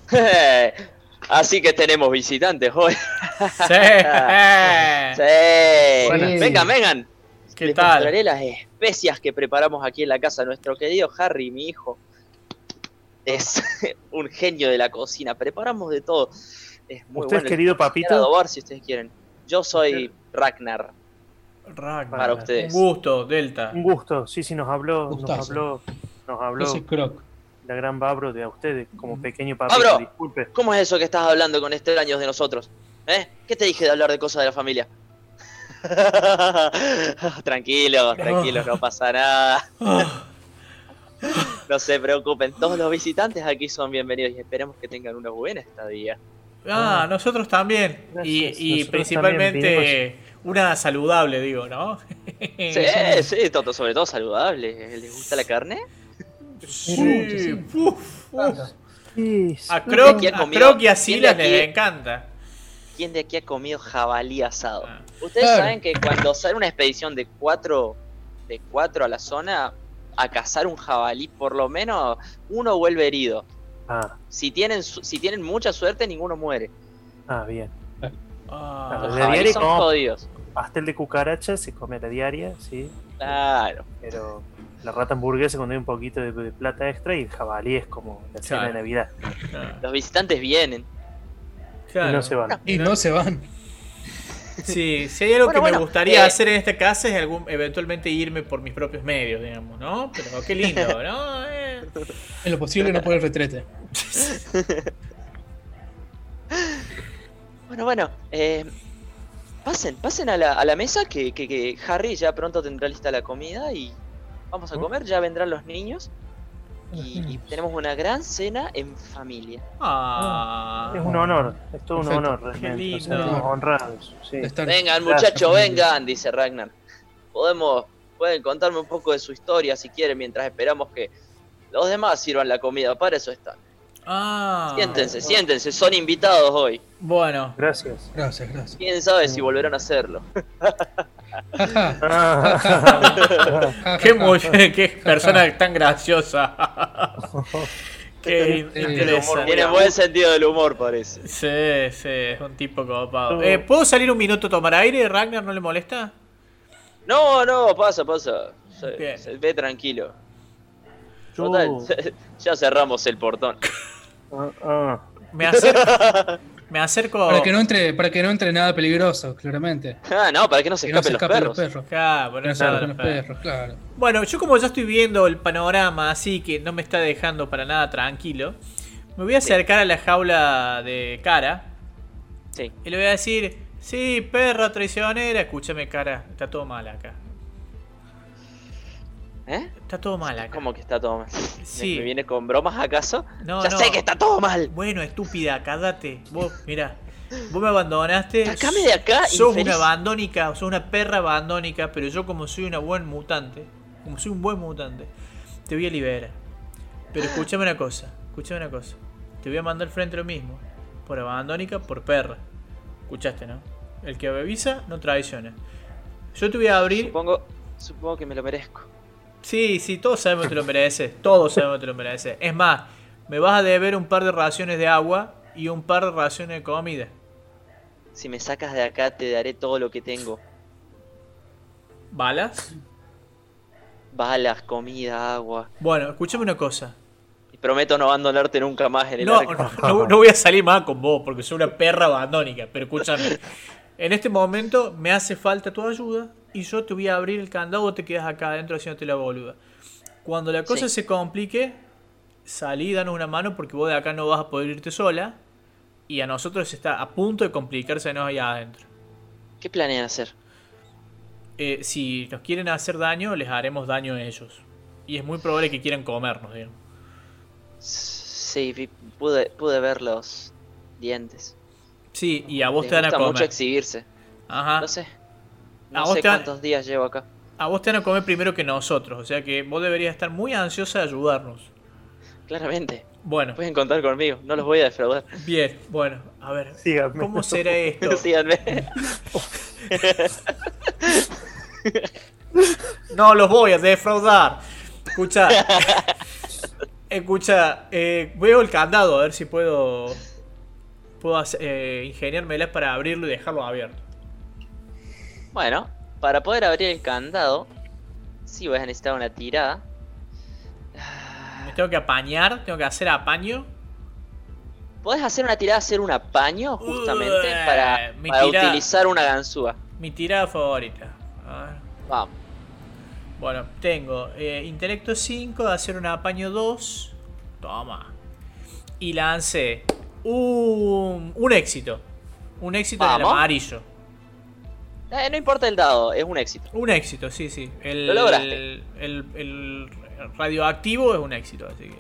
C: Así que tenemos visitantes hoy.
D: Sí.
C: Sí.
E: Bueno,
C: vengan, vengan.
D: ¿Qué
C: Les
D: tal?
C: mostraré las especias que preparamos aquí en la casa. Nuestro querido Harry, mi hijo, es un genio de la cocina. Preparamos de todo. Es muy
B: ¿Usted es
C: bueno.
B: querido
C: Quiero
B: papito?
C: adobar si ustedes quieren. Yo soy Ragnar.
D: Ragnar.
C: Para ustedes.
D: Un gusto, Delta.
B: Un gusto, sí, sí, nos habló, nos habló, nos habló
E: Croc.
B: la gran Babro de a ustedes, como pequeño papito,
C: ¡Babro!
B: disculpe.
C: ¿Cómo es eso que estás hablando con extraños de nosotros? ¿Eh? ¿Qué te dije de hablar de cosas de la familia? tranquilos, tranquilos, no pasa nada.
D: Ah,
C: No se preocupen, todos los visitantes aquí son bienvenidos y esperemos que tengan una buena estadía.
D: Ah, nosotros también.
B: Gracias,
D: y y
B: nosotros
D: principalmente una saludable, digo, ¿no?
C: Sí, sí, todo, sobre todo saludable. ¿Les gusta la carne?
D: Sí. Uf, uf.
B: Sí,
D: A. Croc,
C: ¿Quién ha
D: a? Croc y a
C: ¿Quién de
D: Silas les encanta.
C: ¿Quién de aquí ha comido jabalí asado?
D: Ah.
C: Ustedes
E: Claro.
C: saben que cuando sale una expedición de cuatro, de cuatro a la zona a cazar un jabalí, por lo menos uno vuelve herido.
B: Ah,
C: Si tienen, si tienen mucha suerte, ninguno muere.
B: ah, bien.
D: Ah,
C: Los
B: de
C: jabalíes
B: diario
C: son jodidos.
B: Pastel de cucaracha se come a la diaria, sí,
C: Claro.
B: pero la rata hamburguesa cuando hay un poquito de, de plata extra y el jabalí es como la cena
D: Claro.
B: de Navidad.
D: Claro.
C: Los visitantes vienen.
D: Claro.
B: Y no se van.
E: Y no se van.
D: Sí, si hay algo
C: Bueno,
D: que me gustaría
C: eh,
D: hacer en esta casa es algún, eventualmente irme por mis propios medios, digamos, ¿no? Pero qué lindo, ¿no? Eh.
E: En lo posible no por el retrete.
C: Bueno, bueno, eh, pasen, pasen a la, a la mesa que, que- que Harry ya pronto tendrá lista la comida y vamos a
B: ¿Mm?
C: comer, ya vendrán los niños y, tenemos una gran cena en familia.
D: Ah,
B: Es un honor, es todo un
E: Perfecto.
B: honor realmente. Honrados. sí.
C: Vengan muchachos, vengan, dice Ragnar. Podemos, pueden contarme un poco de su historia si quieren mientras esperamos que los demás sirvan la comida, para eso están.
D: ah.
C: Siéntense, siéntense, son invitados hoy.
D: Bueno,
B: Gracias.
E: Gracias, gracias.
C: Quién sabe si volverán a hacerlo.
D: Qué, qué persona tan graciosa. qué in- interesante.
C: Tiene buen sentido del humor, parece.
D: Sí, sí, es un tipo copado. Eh, ¿Puedo salir un minuto a tomar aire? ¿Ragnar no le molesta?
C: No, no, pasa, pasa. Se, se ve tranquilo.
B: Yo-
C: Total, ya cerramos el portón.
B: Ah, ah.
D: Me acerco. Me acerco.
E: Para que no entre, para que no entre nada peligroso, claramente.
C: Ah, no, para que no se
E: Que no se
C: escapen los
E: los
C: perros.
D: Claro, por
E: Que no
D: eso
E: se
D: ahora
E: escapen los
D: perros,
E: claro.
D: Bueno, yo como ya estoy viendo el panorama así que no me está dejando para nada tranquilo, me voy a acercar a la jaula de cara
C: Sí.
D: y le voy a decir, sí, perra traicionera, escúchame cara, está todo mal acá.
C: ¿Eh?
D: Está todo mal acá.
C: ¿Cómo que está todo mal?
D: Sí.
C: ¿Me, me viene con bromas acaso?
D: No,
C: ya
D: no.
C: sé que está todo mal.
D: Bueno, estúpida, cállate. Vos, mira, vos me abandonaste.
C: Sacame de acá,
D: Sos
C: infeliz.
D: una abandónica, sos una perra abandónica, pero yo como soy una buen mutante, como soy un buen mutante, te voy a liberar. Pero escúchame una cosa, escúchame una cosa. Te voy a mandar frente a lo mismo. Por abandónica, por perra. Escuchaste, ¿no? El que avisa no traiciona. Yo te voy a abrir.
C: Supongo, supongo que me lo merezco.
D: Sí, sí, todos sabemos que te lo mereces. Todos sabemos que te lo mereces. Es más, me vas a deber un par de raciones de agua y un par de raciones de comida.
C: Si me sacas de acá, te daré todo lo que tengo.
D: ¿Balas?
C: Balas, comida, agua.
D: Bueno, escúchame una cosa.
C: Y prometo no abandonarte nunca más en el
D: No,
C: arco.
D: no, no- no voy a salir más con vos porque soy una perra abandónica. Pero escúchame. En este momento me hace falta tu ayuda y yo te voy a abrir el candado o te quedas acá adentro haciéndote la boluda. Cuando la cosa
C: Sí.
D: se complique, salí, danos una mano porque vos de acá no vas a poder irte sola. Y a nosotros está a punto de complicarse allá adentro.
C: ¿Qué planean hacer?
D: Eh, si nos quieren hacer daño, les haremos daño a ellos. Y es muy probable que quieran comernos, digamos.
C: Sí, pude, pude ver los dientes.
D: Sí, y a vos
C: Les
D: te van a comer.
C: mucho exhibirse.
D: Ajá.
C: No sé.
D: A
C: No
D: vos
C: sé
D: te van-
C: cuántos días llevo acá.
D: A vos te van a comer primero que nosotros, o sea que vos deberías estar muy ansiosa de ayudarnos.
C: Claramente.
D: Bueno,
C: Pueden contar conmigo. No los voy a defraudar.
D: bien, bueno, a ver,
B: Síganme.
D: ¿cómo será esto?
C: Síganme.
D: No los voy a defraudar. Escucha, escucha, eh, veo el candado a ver si puedo, puedo hacer- eh, ingeniármelas para abrirlo y dejarlo abierto.
C: Bueno, para poder abrir el candado, sí vas a necesitar una tirada.
D: Me tengo que apañar, tengo que hacer apaño.
C: Podés hacer una tirada, hacer un apaño justamente para,
D: mi
C: para
D: tirada.
C: utilizar una ganzúa.
D: Mi tirada favorita. A ver.
C: Vamos.
D: Bueno, tengo eh, intelecto 5, hacer un apaño 2. Toma. Y lancé un, un éxito. Un éxito en el
C: Vamos.
D: amarillo.
C: Eh, no importa el dado, es un éxito.
D: Un éxito, sí, sí. El,
C: Lo lograste.
D: El, el- el radioactivo es un éxito, así que.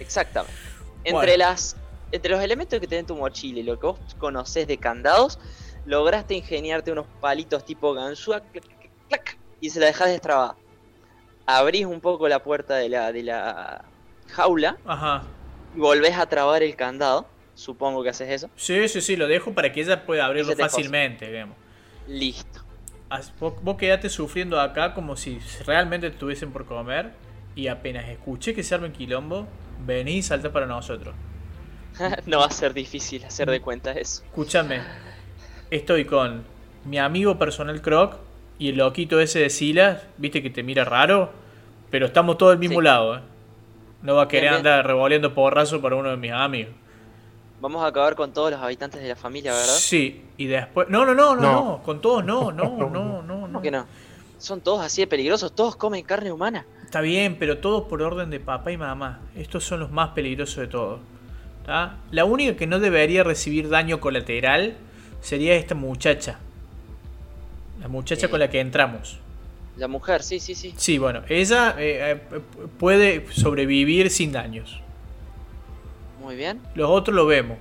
C: Exactamente. Entre las entre los elementos que tenés en tu mochila y lo que vos conocés de candados, lograste ingeniarte unos palitos tipo ganzúa y se la dejás destrabada. Abrís un poco la puerta de la, de la jaula
D: Ajá.
C: y volvés a trabar el candado. Supongo que haces eso.
D: Sí, sí, sí, lo dejo para que ella pueda abrirlo fácilmente, digamos.
C: Listo.
D: Vos, vos quedate sufriendo acá como si realmente te estuviesen por comer. Y apenas escuché que se arme quilombo, vení y salta para nosotros.
C: no va a ser difícil hacer de cuenta eso.
D: Escúchame, estoy con mi amigo personal Croc y el loquito ese de Silas, viste que te mira raro, Pero estamos todos del mismo
C: Sí.
D: lado, ¿eh? No va a querer andar revolviendo porrazo para uno de mis amigos.
C: Vamos a acabar con todos los habitantes de la familia, ¿verdad?
D: Sí, y después. No, no, no, no, no,
B: No.
D: con todos no, no, no, no, no.
C: ¿Cómo que no? Son todos así de peligrosos, todos comen carne humana.
D: Está bien, pero todos por orden de papá y mamá. Estos son los más peligrosos de todos. ¿tá? La única que no debería recibir daño colateral sería esta muchacha. La muchacha
C: Eh.
D: con la que entramos.
C: La mujer, sí, sí, sí.
D: Sí, bueno, ella eh, eh, puede sobrevivir sin daños.
C: Muy bien.
D: Los otros lo vemos.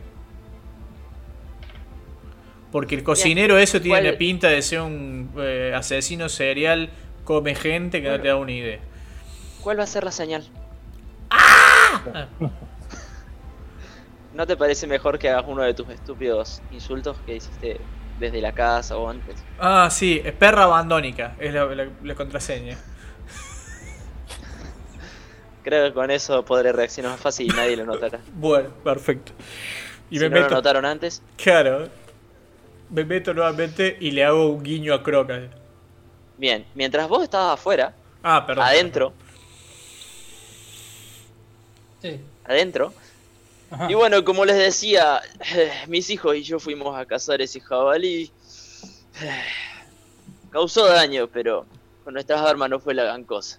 D: Porque el cocinero eso tiene
C: ¿Cuál-
D: la pinta de ser un eh, asesino serial, come gente que no te da una idea.
C: ¿Cuál va a ser la señal?
D: Ah.
C: ¿No te parece mejor que hagas uno de tus estúpidos insultos que hiciste desde la casa o antes?
D: Ah, sí, es perra abandónica, es la, la- la contraseña.
C: Creo que con eso podré reaccionar más fácil y nadie lo notará.
D: Bueno, perfecto. Y
C: si
D: me
C: no lo
D: meto.
C: notaron antes,
D: Claro. Me meto nuevamente y le hago un guiño a Croca.
C: bien. Mientras vos estabas afuera,
D: Ah, perdón.
C: adentro,
E: Sí.
C: adentro,
E: Ajá.
C: Y bueno, como les decía, mis hijos y yo fuimos a cazar ese jabalí. Causó daño, pero con nuestras armas no fue la gran cosa.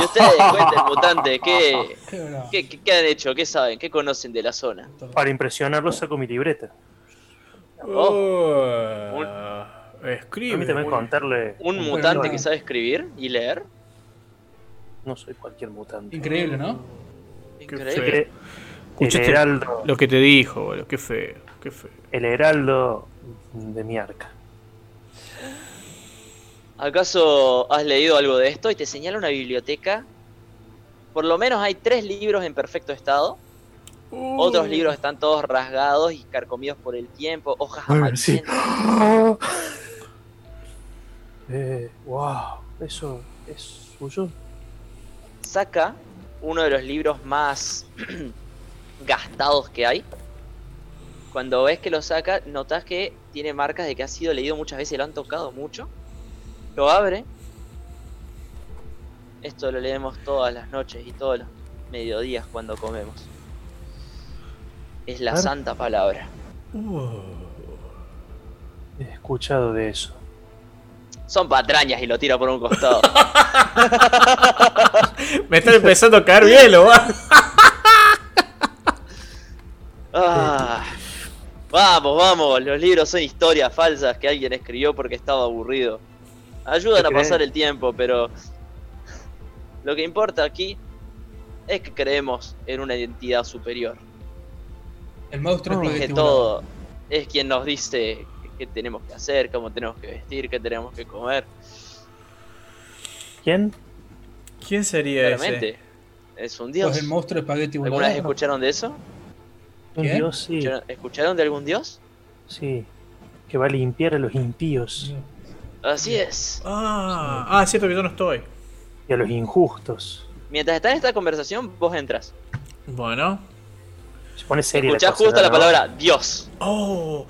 C: Y ustedes cuenten, mutantes, ¿qué,
E: Qué
C: qué, qué- han hecho? ¿Qué saben? ¿Qué conocen de la zona?
B: Para impresionarlo saco mi libreta.
D: Oh, escribe.
B: Permíteme contarle.
C: ¿Un
B: un-
C: mutante
E: bueno.
C: que sabe escribir y leer?
B: No soy cualquier mutante.
E: Increíble, ¿no?
C: Increíble.
B: El heraldo,
D: Lo que te dijo, boludo. Qué feo, qué feo.
B: el heraldo de mi arca.
C: ¿Acaso has leído algo de esto y te señala una biblioteca? Por lo menos hay tres libros en perfecto estado.
D: Uh.
C: Otros libros están todos rasgados y carcomidos por el tiempo, hojas
B: A ver, sí.
C: amarillentas.
B: Eh, wow, eso es suyo.
C: Saca uno de los libros más gastados que hay. Cuando ves que lo saca, notas que tiene marcas de que ha sido leído muchas veces y lo han tocado mucho. Lo abre. Esto lo leemos todas las noches y todos los mediodías cuando comemos. Es la santa palabra.
D: Uh.
B: He escuchado de eso.
C: Son patrañas y lo tira por un costado.
D: Me están empezando a caer bien, lo va.
C: Ah, vamos, vamos, los libros son historias falsas que alguien escribió porque estaba aburrido. Ayudan
B: ¿Qué
C: a pasar el tiempo, pero lo que importa aquí es que creemos en una identidad superior.
E: El monstruo
B: No,
E: es
C: Que todo es quien nos dice qué tenemos que hacer, cómo tenemos que vestir, qué tenemos que comer.
B: ¿Quién?
D: ¿Quién sería
C: Claramente,
D: ese?
C: es un dios.
E: Pues el monstruo espagueti
C: ¿Alguna vez escucharon de eso?
B: Un dios, sí.
C: ¿Escucharon- ¿Escucharon de algún dios?
B: Sí. Que va a limpiar a los impíos
C: Así es.
D: Ah, ah, es cierto que yo no estoy.
B: y a los injustos.
C: Mientras está en esta conversación, vos entras.
D: Bueno.
B: Se pone seria
C: Escuchás
B: cosa,
C: justo la
B: ¿no?
C: palabra Dios.
D: Oh.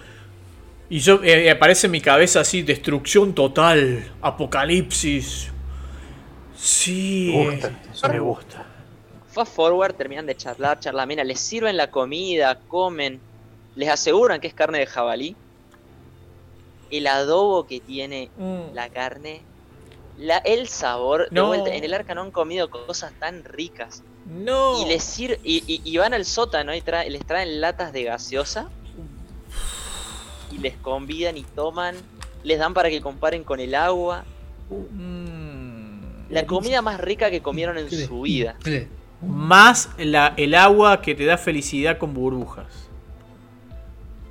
D: Y yo eh, aparece en mi cabeza así, destrucción total, apocalipsis. Sí.
B: Me gusta, eso me gusta.
C: Fast forward, terminan de charlar, charlar. Mira, les sirven la comida, comen. Les aseguran que es carne de jabalí. El adobo que tiene
D: Mm.
C: la carne. La, el sabor. De
D: No.
C: vuelta, en el arca no han comido cosas tan ricas.
D: No.
C: Y les sir- y, y- y van al sótano y les traen latas de gaseosa. Y les convidan y toman. Les dan para que comparen con el agua.
D: Mm.
C: La comida más rica que comieron en su vida.
D: Más la- el agua que te da felicidad con burbujas.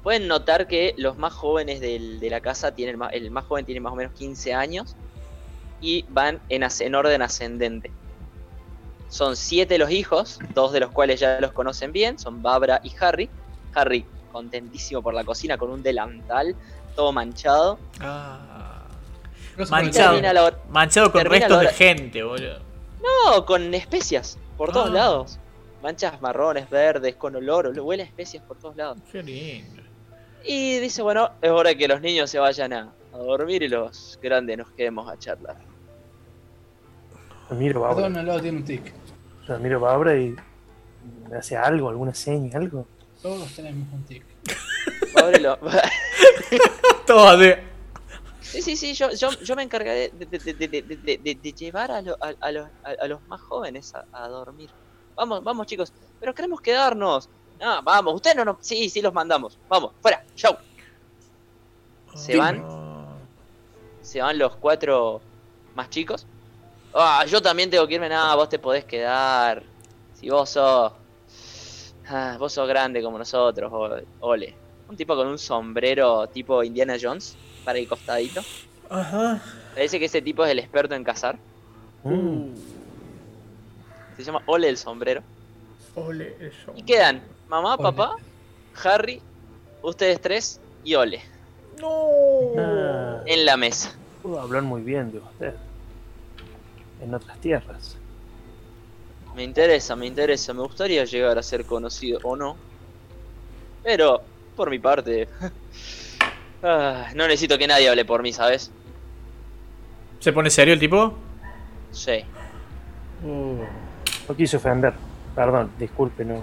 C: Pueden notar que los más jóvenes del- de la casa tienen el más joven tiene más o menos 15 años y van en, orden ascendente. Son siete los hijos, dos de los cuales ya los conocen bien, son Barbara y Harry. Harry contentísimo por la cocina con un delantal todo manchado.
D: Ah. Manchado.
C: la hora-
D: Manchado con restos
C: la
D: de gente, boludo.
C: No, con especias por todos
D: Ah.
C: lados. Manchas marrones, verdes, con olor, huele a especias por todos lados.
D: Qué lindo.
C: Y dice, bueno, es hora que los niños se vayan a, a dormir y los grandes nos quedemos a charlar.
B: Lo miro
E: Cada
B: para
E: uno al lado tiene un tic.
B: Lo miro para Abra y me hace algo, alguna seña, algo.
E: Todos tenemos un tic.
C: Ábrelo.
D: Todo de.
C: Sí, sí, sí, yo, yo, yo me encargaré de, de- de- de- de- de- de- de llevar a, lo- a- a los, a- a los más jóvenes a, a dormir. Vamos, vamos chicos, pero queremos quedarnos. Ah, vamos, ustedes no nos... Sí, sí los mandamos. Vamos, fuera, chau. Se van, se van los cuatro más chicos. Ah, yo también tengo que irme. Nada, vos te podés quedar. Si vos sos... Ah, vos sos grande como nosotros, ole. Un tipo con un sombrero tipo Indiana Jones para el costadito.
D: Ajá.
C: Parece que ese tipo es el experto en cazar.
B: Mm.
C: Se llama Ole el sombrero.
D: Ole, eso.
C: Y quedan mamá,
E: Ole.
C: papá, Harry, ustedes tres y Ole
D: No.
B: Ah,
C: en la mesa.
B: puedo hablar muy bien de usted. En otras tierras.
C: Me interesa, me interesa. Me gustaría llegar a ser conocido o no. Pero, por mi parte, ah, no necesito que nadie hable por mí, ¿sabes?
D: ¿Se pone serio el tipo?
C: Sí.
B: No quise ofender. Perdón, disculpe, no.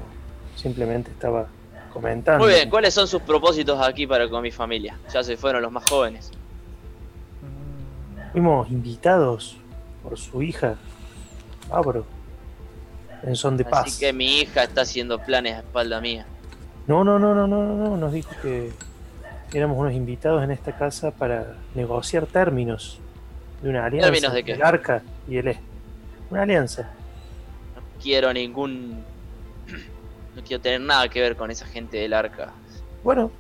B: Simplemente estaba comentando.
C: Muy bien, ¿cuáles son sus propósitos aquí para con mi familia? Ya se fueron los más jóvenes.
B: Fuimos invitados por su hija, Abro, en son de paz.
C: Así que mi hija está haciendo planes a espalda mía.
B: No, no, no, no, no, no, no. Nos dijo que éramos unos invitados en esta casa para negociar términos de una alianza.
C: ¿Términos de qué?
B: El arca y el este. Una alianza.
C: No quiero ningún... No quiero tener nada que ver con esa gente del arca.
B: Bueno,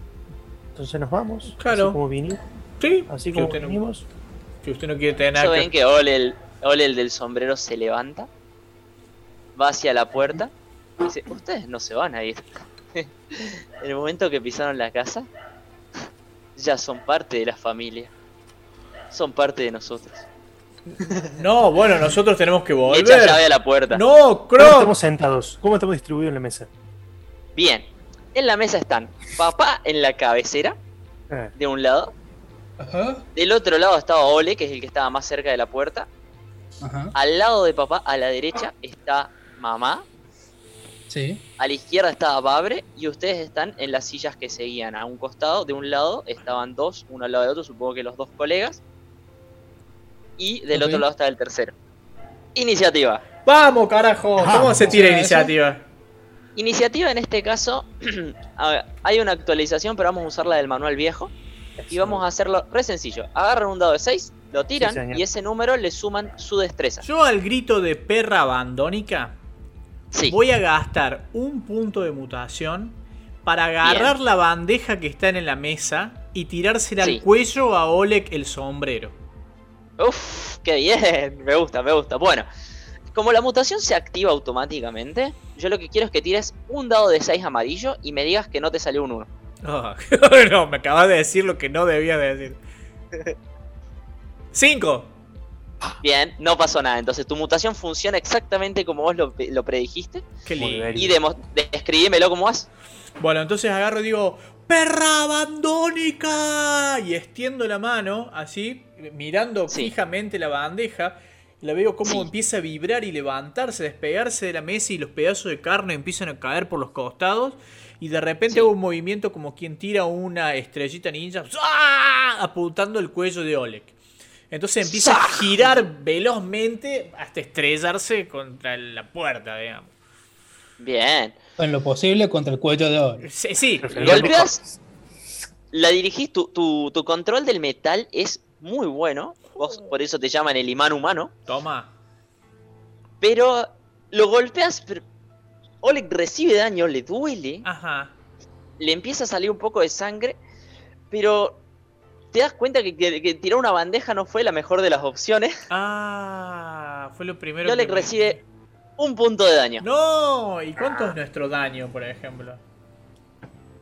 B: entonces nos vamos.
D: Claro.
B: Así como vinimos.
D: Sí.
B: Así
D: Si
B: como
D: usted no-
B: vinimos.
D: Si usted no quiere tener
C: ¿Eso
D: nada
C: ven
D: que...
C: que Ole el, Ole el del sombrero se levanta? Va hacia la puerta y dice, ustedes no se van a ir. en el momento que pisaron la casa, ya son parte de la familia. Son parte de nosotros.
D: No, bueno, nosotros tenemos que
C: Y echa llave
D: volver.
C: a la puerta.
D: No,
B: ¿Cómo
D: Croc.
B: estamos sentados? ¿Cómo estamos distribuidos en la mesa?
C: Bien. En la mesa están papá en la cabecera,
B: Eh,
C: de un lado.
E: Ajá.
C: Del otro lado estaba Ole, que es el que estaba más cerca de la puerta.
E: Ajá.
C: Al lado de papá, a la derecha, está mamá.
E: Sí.
C: A la izquierda estaba Babre y ustedes están en las sillas que seguían. A un costado, de un lado, estaban dos, uno al lado del otro, supongo que los dos colegas. Y del otro lado está el tercero. Iniciativa.
D: Vamos, carajo. ¿Cómo
E: Vamos,
D: se tira
E: ¿era
D: iniciativa?
C: Iniciativa en este caso, ver, hay una actualización, pero vamos a usar la del manual viejo. Y vamos a hacerlo re sencillo. Agarran un dado de 6, lo tiran y ese número le suman su destreza.
D: Yo al grito de perra abandónica
C: Sí.
D: voy a gastar un punto de mutación para agarrar la bandeja que está en la mesa y tirársela
C: Sí.
D: al cuello a Oleg el sombrero.
C: Uf, qué bien, me gusta, me gusta. Bueno, como la mutación se activa automáticamente, yo lo que quiero es que tires un dado de 6 amarillo y me digas que no te salió un 1.
D: Ah, no, me acabas de decir lo que no debía de decir. Cinco.
C: Bien, no pasó nada. Entonces tu mutación funciona exactamente como vos lo, lo predijiste.
D: Qué lindo.
C: Y describímelo como vas.
D: Bueno, entonces agarro y digo, ¡Perra abandónica! Y extiendo la mano, así, mirando
C: Sí.
D: fijamente la bandeja. La veo como
C: Sí.
D: empieza a vibrar y levantarse, despegarse de la mesa y los pedazos de carne empiezan a caer por los costados. Y de repente
C: Sí.
D: hago un movimiento como quien tira una estrellita ninja, apuntando el cuello de Oleg. Entonces empieza a girar velozmente hasta estrellarse contra la puerta, digamos.
C: Bien.
E: En lo posible contra el cuello de oro.
D: Sí, sí,
C: Golpeas, la dirigís, tu, tu, tu control del metal es muy bueno. Vos por eso te llaman el imán humano.
D: toma.
C: Pero lo golpeas. pero Oleg recibe daño, le duele.
D: Ajá.
C: le empieza a salir un poco de sangre, pero te das cuenta que, que- que tirar una bandeja no fue la mejor de las opciones.
D: Ah, fue lo primero
C: Y Oleg
D: que
C: recibe un punto de daño.
D: No, ¿y cuánto es nuestro daño, por ejemplo?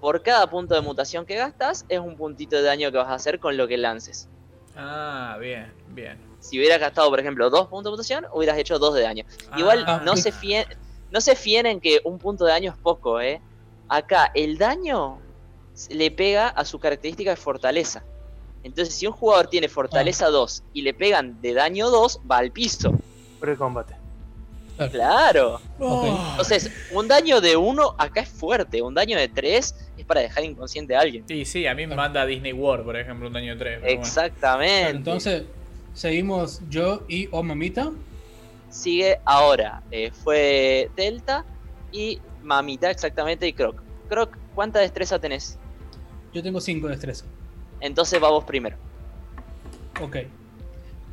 C: Por cada punto de mutación que gastas, es un puntito de daño que vas a hacer con lo que lances.
D: Ah, bien, bien.
C: Si hubieras gastado, por ejemplo, dos puntos de mutación, hubieras hecho dos de daño. Igual
D: Ah,
C: no, se fíen, no se fíen en que un punto de daño es poco, ¿eh? Acá, el daño le pega a su característica de fortaleza. Entonces, si un jugador tiene fortaleza 2 y le pegan de daño 2, va al piso.
B: Fuera de combate.
C: Claro. Entonces, un daño de 1 acá es fuerte. Un daño de 3 es para dejar inconsciente a alguien.
D: Sí, sí, a mí me manda Disney World, por ejemplo, un daño 3.
C: Exactamente.
E: Claro, entonces, seguimos yo y O Mamita.
C: Sigue ahora. eh, fue Delta y Mamita, exactamente, y Croc. Croc, ¿cuánta destreza tenés?
E: Yo tengo 5 de destreza.
C: Entonces va vos primero.
E: Ok.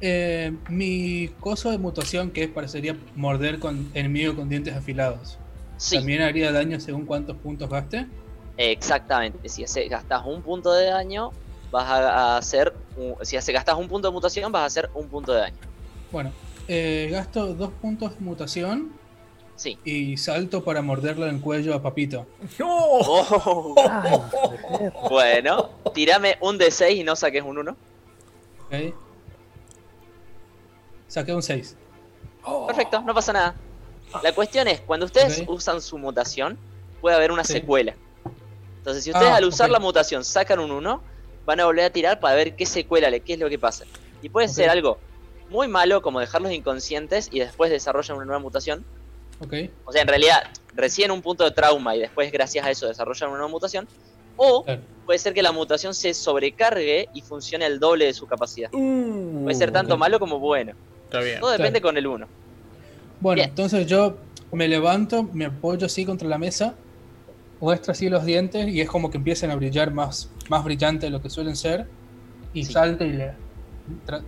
E: Eh, mi coso de mutación, que parecería morder con enemigo con dientes afilados,
C: Sí,
E: ¿también haría daño según cuántos puntos gaste?
C: exactamente. Si hace- gastas un punto de daño, vas a, hacer. un- si hace, gastas un punto de mutación, vas a hacer un punto de daño.
E: Bueno, eh, gasto dos puntos de mutación
C: Sí.
E: y salto para morderle el cuello a Papito.
D: ¡No!
C: Oh,
B: Ay,
C: bueno, tirame un D6 y no saques un 1.
E: ¿Ok? Saqué un 6.
C: Perfecto, no pasa nada. La cuestión es, cuando ustedes usan su mutación, puede haber una
E: Sí.
C: secuela. Entonces, si ustedes
E: Ah,
C: al usar la mutación sacan un 1, van a volver a tirar para ver qué secuela, le- qué es lo que pasa. Y puede ser algo muy malo, como dejarlos inconscientes y después desarrollan una nueva mutación. O sea, en realidad, recién un punto de trauma y después, gracias a eso, desarrollan una nueva mutación. O
E: Claro.
C: puede ser que la mutación se sobrecargue y funcione el doble de su capacidad. Puede ser tanto malo como bueno.
D: Está bien.
C: Todo depende con el 1.
E: Bueno,
C: Bien.
E: entonces yo me levanto, me apoyo así contra la mesa, muestro así los dientes y es como que empiezan a brillar más, más brillante de lo que suelen ser. Y
C: Sí.
E: salto y le,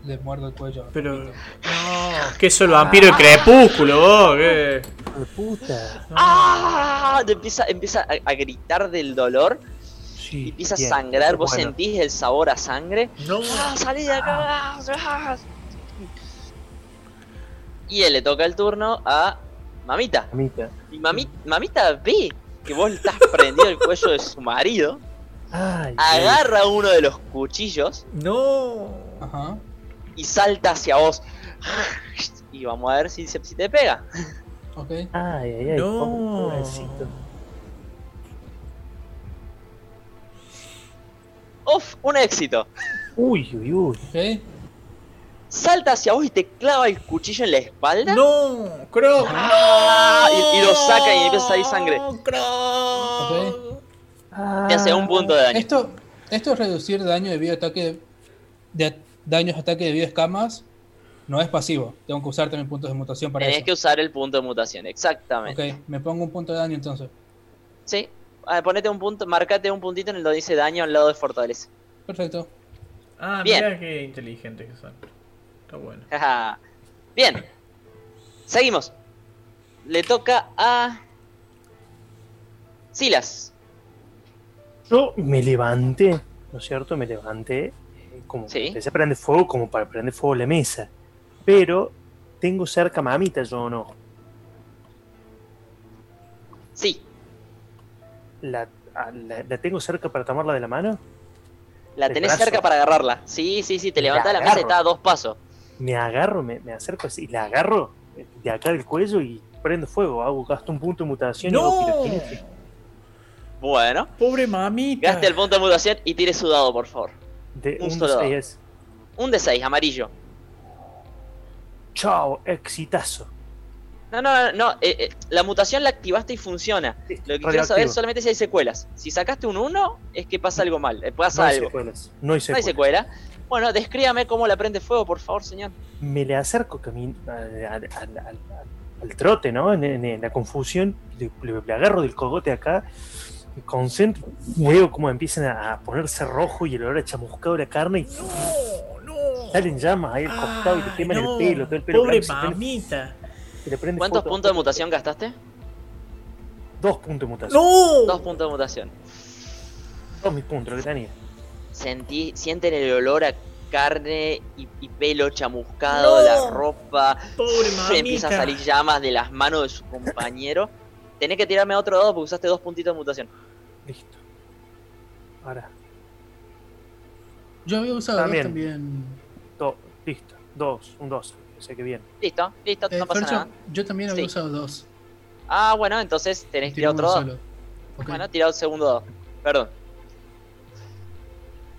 E: le muerdo el cuello.
D: Pero. No, que eso el vampiro de crepúsculo, vos, ¿qué?
B: Puta.
D: No.
C: ¡Ah! Te Empieza, empieza a, a gritar del dolor
B: Sí,
C: y empieza a sangrar. Vos
B: Bueno,
C: sentís el sabor a sangre.
D: No.
C: ¡Ah, salí de acá! ¡Ah! Y él le toca el turno a Mamita.
B: mamita.
C: Y mami- Mamita ve que vos le estás prendido el cuello de su marido.
B: Ay,
C: Agarra uno de los cuchillos
D: No.
E: Ajá.
C: y salta hacia vos. Y vamos a ver si, se- si te pega.
E: Ok.
B: Ay, ay, ay.
D: No.
B: pobre- pobrecito.
C: ¡Uf! Un éxito.
B: Uy, uy, uy.
E: Ok.
C: Salta hacia vos y te clava el cuchillo en la espalda.
D: No, Croc.
C: Ah, y- y lo saca y empieza a salir sangre.
D: No, Croc.
C: Te hace un punto de daño.
E: Esto, esto es reducir daño debido a ataque de daños de ataque debido a escamas. No es pasivo. Tengo que usar también puntos de mutación para
C: Tenés
E: eso.
C: que usar el punto de mutación, exactamente.
E: Ok, me pongo un punto de daño entonces.
C: Sí. Ah, ponete un punto, marcate un puntito en el donde dice daño al lado de fortaleza.
E: Perfecto.
D: Ah,
C: Bien.
D: mira qué inteligentes que son. Está bueno.
C: Bien. Seguimos. Le toca a. Silas.
B: Yo me levanté, ¿no es cierto? Me levanté, eh, como
C: Sí.
B: empecé a prender fuego, como para prender fuego la mesa. Pero tengo cerca a mamita, yo o no.
C: Sí.
B: La, a- la, la tengo cerca para tomarla de la mano.
C: La tenés
B: brazo.
C: cerca para agarrarla. Sí, sí, sí. Te
B: La
C: levantás de la mesa y está a dos pasos.
B: Me agarro, me, me acerco así, la agarro de acá del cuello y prendo fuego. Hago, gasto un punto de mutación y hago
D: No.
C: Bueno.
D: Pobre mamita.
C: Gaste el punto de mutación y tire su dado, por favor.
B: De
C: Un
B: un
C: solo dado.
B: D6
C: Un de 6, amarillo.
B: Chao, exitazo.
C: No, no, no. no, eh, eh, la mutación la activaste y funciona. Lo que quiero saber es solamente si hay secuelas. Si sacaste un 1, es que pasa algo mal. eh, pasa
B: No hay
C: algo.
B: secuelas. No hay
C: No hay
B: secuelas.
C: secuela. Bueno, descríbame cómo la prende fuego, por favor, señor.
B: me le acerco camin- al, al- al- al- al trote, ¿no? En, en- en la confusión, le, le- le agarro del cogote acá, me concentro, veo cómo empiezan a, a ponerse rojo y el olor a chamuscado de la carne y
D: No, no.
B: salen llamas ahí al costado y le queman
D: no,
B: el pelo, todo el pelo
D: Pobre
B: blanco,
D: mamita.
B: se le prende
C: ¿Cuántos
B: fuego.
C: puntos de mutación gastaste?
B: Dos puntos de mutación.
D: No.
C: Dos puntos de mutación.
B: Dos mis puntos, lo que tenía.
C: Sentí, sienten el olor a carne y, y pelo chamuscado,
D: No.
C: la ropa.
D: Pobre
C: Empiezan a salir llamas de las manos de su compañero. Tenés que tirarme otro dado porque usaste dos puntitos de mutación.
B: Listo. Ahora,
E: Yo había usado dos
B: También. dos, listo. Dos, un dos. O sea que bien.
C: Listo, listo,
E: Eh,
C: no pasa
E: Fercho,
C: nada.
E: yo también había
C: Sí.
E: usado dos.
C: Ah, bueno, entonces tenés que tirar otro dado.
E: solo. Ok.
C: Bueno, tira un segundo dado. Perdón.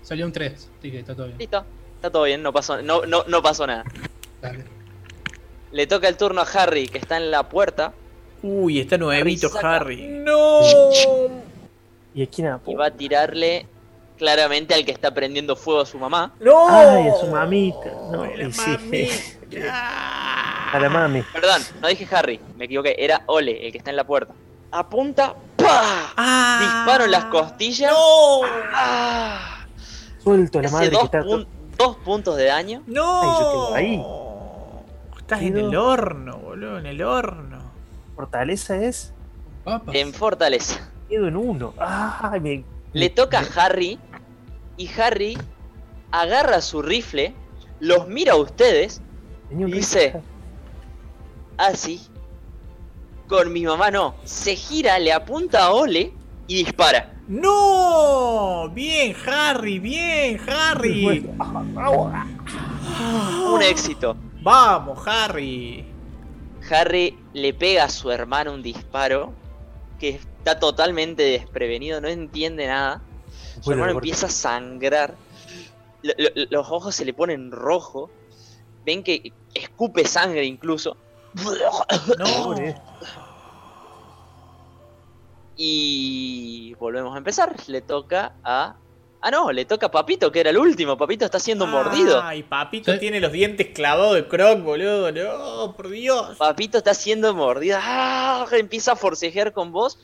E: Salió un 3, así que está todo bien.
C: Listo. Está todo bien, no pasó, no, no, no pasó nada.
E: Dale.
C: Le toca el turno a Harry, que está en la puerta,
D: Uy, está nuevito
C: saca-
D: Harry. ¡No!
B: ¿Y a quién
C: y va a tirarle claramente al que está prendiendo fuego a su mamá.
D: ¡No!
B: Ay, a su mamita. No,
D: Ay, la.
B: A la mami.
C: Perdón, no dije Harry, me equivoqué, era Ole, el que está en la puerta. Apunta, ¡pah!
D: Ah.
C: Disparo en las costillas.
D: ¡No!
C: ¡Ah!
B: Suelto a la
C: Hace
B: madre que
C: dos,
B: está.
C: pun- dos puntos de daño.
D: ¡No!
B: Ay, yo quedo ahí.
D: Estás en el horno, boludo, en el horno.
B: Fortaleza es.
E: Papas.
C: En Fortaleza.
B: Quedo en uno. Ay, me.
C: Le toca a Harry y Harry agarra su rifle, los mira a ustedes,
B: un
C: Dice- así. Con mi mamá no. Se gira, le apunta a Ole y dispara.
D: ¡No! Bien, Harry, bien, Harry.
C: Un éxito.
D: Vamos, Harry.
C: Harry le pega a su hermano un disparo que está totalmente desprevenido, no entiende nada. Su
B: Bueno,
C: hermano empieza a sangrar. Lo- lo- los ojos se le ponen rojo. Ven que escupe sangre incluso.
D: No.
C: Y volvemos a empezar. Le toca a. Ah, no, le toca a Papito, que era el último. Papito está siendo mordido.
D: Ay, papito
E: Sí.
D: tiene los dientes clavados de croc, boludo. No, por Dios.
C: Papito está siendo mordido. ¡Ah! Empieza a forcejear con vos.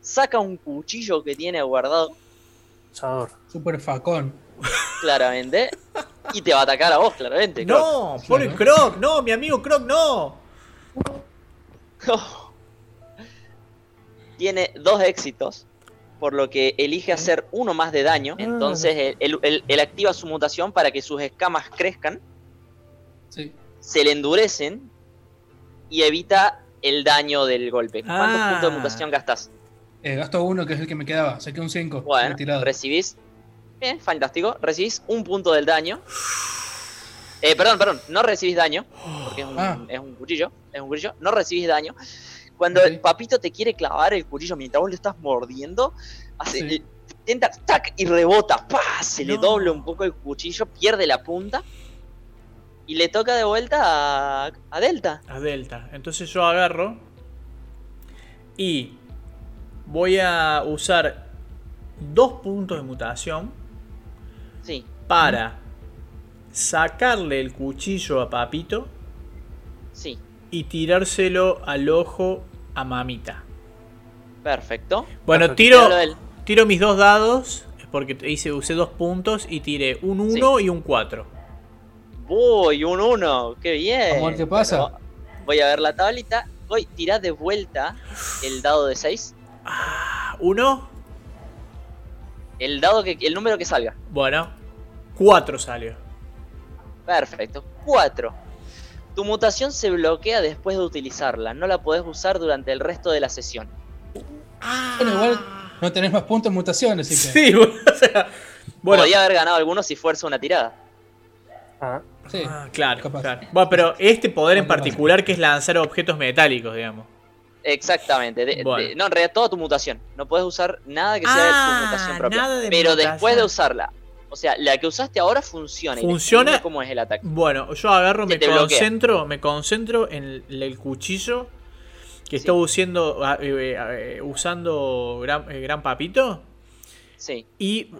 C: Saca un cuchillo que tiene guardado,
B: Asador.
E: Super facón.
C: claramente. Y te va a atacar a vos, claramente. Croc.
D: No, por el
E: Claro.
D: croc, no, mi amigo croc, no.
C: Tiene dos éxitos, por lo que elige hacer uno más de daño.
B: Ah.
C: Entonces él, él- él- él activa su mutación para que sus escamas crezcan,
E: Sí.
C: se le endurecen y evita el daño del golpe. ¿Cuántos
D: Ah.
C: puntos de mutación gastas?
E: Eh, gasto uno, que es el que me quedaba. Saqué un 5.
C: Bueno, recibís. Bien, fantástico. Recibís un punto del daño. Eh, perdón, perdón, no recibís daño, porque es un,
E: Ah.
C: es un cuchillo, es un cuchillo, no recibís daño. Cuando el papito te quiere clavar el cuchillo mientras vos le estás mordiendo, hace,
E: Sí.
C: intenta, tac, y rebota, ¡pah! se le dobla un poco el cuchillo, pierde la punta, y le toca de vuelta a, a Delta.
D: A Delta. Entonces yo agarro y voy a usar dos puntos de mutación
C: Sí,
D: para sacarle el cuchillo a Papito
C: sí,
D: y tirárselo al ojo a Mamita.
C: perfecto.
D: Bueno,
B: Perfecto.
D: tiro, tiro mis dos dados porque hice, usé dos puntos y tiré un 1 y un 4.
C: Uy, un 1, qué bien.
E: Vamos a ver qué pasa.
C: Bueno, voy a ver la tablita. Voy, tirá de vuelta el dado de 6.
D: ¿Uno?
C: El dado que. el número que salga.
D: Bueno, 4 salió.
C: Perfecto. 4. Tu mutación se bloquea después de utilizarla. No la podés usar durante el resto de la sesión.
E: Bueno, igual no tenés más puntos de mutación, así que.
D: Sí, bueno, o sea, bueno,
C: Podría haber ganado alguno si fuerza una tirada.
B: Ah,
E: Sí.
D: Ah, claro,
E: capaz.
D: claro. Bueno, pero este poder en particular que es lanzar objetos metálicos, digamos.
C: Exactamente. de- de-
D: Bueno.
C: no, en realidad toda tu mutación. No puedes usar nada que sea de
D: Ah,
C: tu mutación propia.
D: nada de
C: Pero
D: mutación.
C: después de usarla. O sea, la que usaste ahora funciona.
D: Funciona.
C: ¿Cómo es el ataque?
D: Bueno, yo agarro, me
C: bloquea.
D: concentro, me concentro en el, el cuchillo que
C: Sí.
D: está usando, ah, eh, eh, usando gran, eh, gran papito
C: Sí.
D: y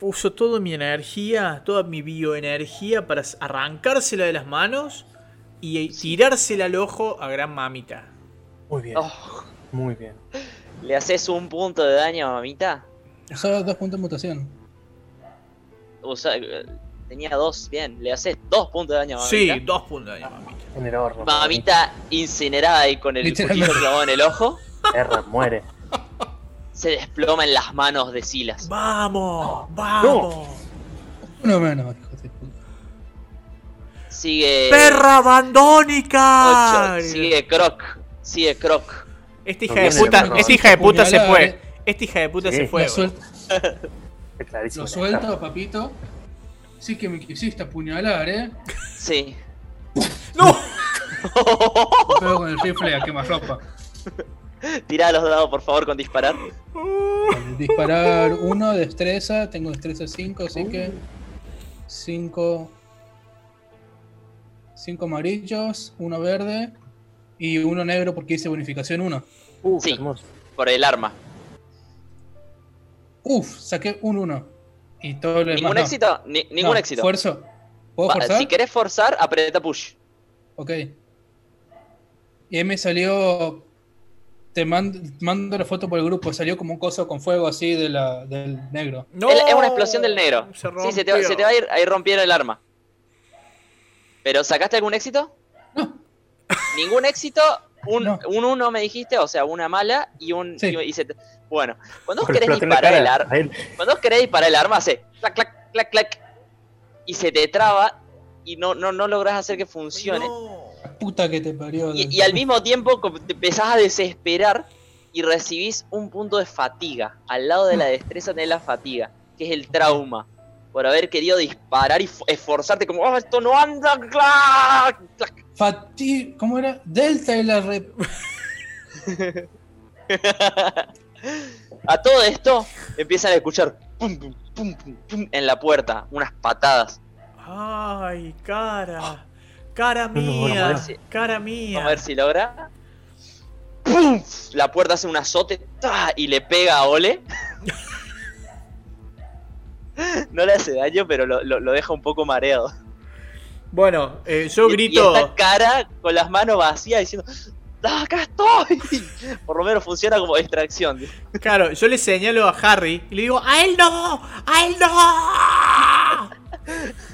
D: uso toda mi energía, toda mi bioenergía para arrancársela de las manos y tirársela al ojo a gran mamita.
B: muy bien.
C: Oh,
B: Muy bien.
C: ¿Le haces un punto de daño a mamita?
E: Solo dos puntos de mutación.
C: Usa- eh, tenía dos, bien. Le haces dos puntos de daño a
D: Sí,
C: mamita.
D: dos puntos de daño, mamita.
B: En el horno.
C: Mamita incinerada y con el cuchillo clavado en el ojo,
B: Erra, muere.
C: se desploma en las manos de Silas.
D: ¡Vamos! ¡Vamos!
E: Uno menos, hijo de puta.
C: Sigue.
D: ¡Perra abandónica!
C: Sigue Croc. Sigue Croc.
D: Esta hija
B: No
D: de puta,
B: de
D: esta hija de puta se fue.
E: eh.
D: Esta hija de puta
B: Sí.
D: se fue.
E: Lo, suel-
B: Es clarísimo.
E: lo suelto, papito. Sí que me quisiste apuñalar, ¿eh?
C: Sí.
D: ¡No!
E: Me pego con el rifle a quemarropa.
C: Tira los dados, por favor, con disparar.
E: Disparar uno, destreza. Tengo destreza 5, así que. 5. cinco amarillos, uno verde y uno negro porque hice bonificación 1.
B: Uh,
C: Sí.
B: qué hermoso.
C: Por el arma.
E: Uf, saqué un 1. Y todo lo demás.
C: Ningún
E: no.
C: éxito, ni- ningún
E: No,
C: éxito.
E: Fuerzo. ¿Puedo
C: Va,
E: forzar?
C: si querés forzar, aprieta push.
E: Ok. Y ahí me salió. Te mando, mando la foto por el grupo. Salió como un coso con fuego así de la, del negro.
D: ¡No!
C: Es- una explosión del negro.
D: Se
C: Sí, se te, va-
D: rompió.
C: se te va a ir a ir rompiendo el arma. ¿Pero sacaste algún éxito?
E: No.
C: Ningún éxito, un,
E: No.
C: un uno me dijiste, o sea, una mala y un.
E: Sí.
C: y- y se te- bueno, cuando vos querés disparar el
B: cara
C: arma. Cuando vos querés disparar el arma, hace clac, clac, clac, clac. Y se te traba y no, no, no lográs hacer que funcione.
D: No.
E: Puta que te parió.
C: Y, y al mismo tiempo te empezás a desesperar y recibís un punto de fatiga. Al lado de la destreza tenés la fatiga, que es el trauma. Por haber querido disparar y fo- esforzarte como, oh, esto no anda. clac, clac".
E: Fati... ¿Cómo era? Delta y la re...
C: A todo esto empiezan a escuchar pum, pum, pum, pum, pum, en la puerta, unas patadas.
D: Ay, cara. Cara
B: no,
D: mía.
C: vamos a ver
D: Cara
C: Vamos a
D: mía.
C: ver si logra. ¡Pum! La puerta hace un azote y le pega a Ole. No le hace daño, pero lo, lo- lo deja un poco mareado.
D: Bueno, eh, yo
C: Y-
D: grito.
C: Y esta cara con las manos vacías diciendo: ¡Ah, ¡Acá estoy! Por lo menos funciona como distracción.
D: Claro, yo le señalo a Harry y le digo, ¡A él no! ¡A él no!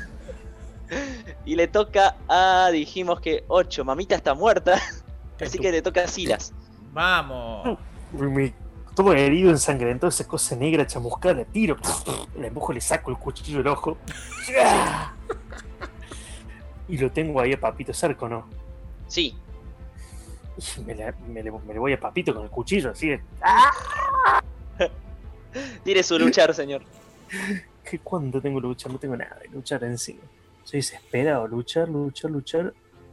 C: Y le toca a. Dijimos que 8. Mamita está muerta. Así que le toca a Silas.
D: Vamos.
B: Me- todo herido, ensangrentado, esa cosa negra chamuscada, le tiro, le empujo, le saco el cuchillo del ojo. Y lo tengo ahí a Papito cerca, ¿no?
C: Sí.
B: Me le, me le- me le voy a Papito con el cuchillo, así de.
C: Tire su luchar, señor.
B: ¿Qué cuánto tengo luchar? No tengo nada de luchar encima. Soy desesperado, luchar, luchar, luchar.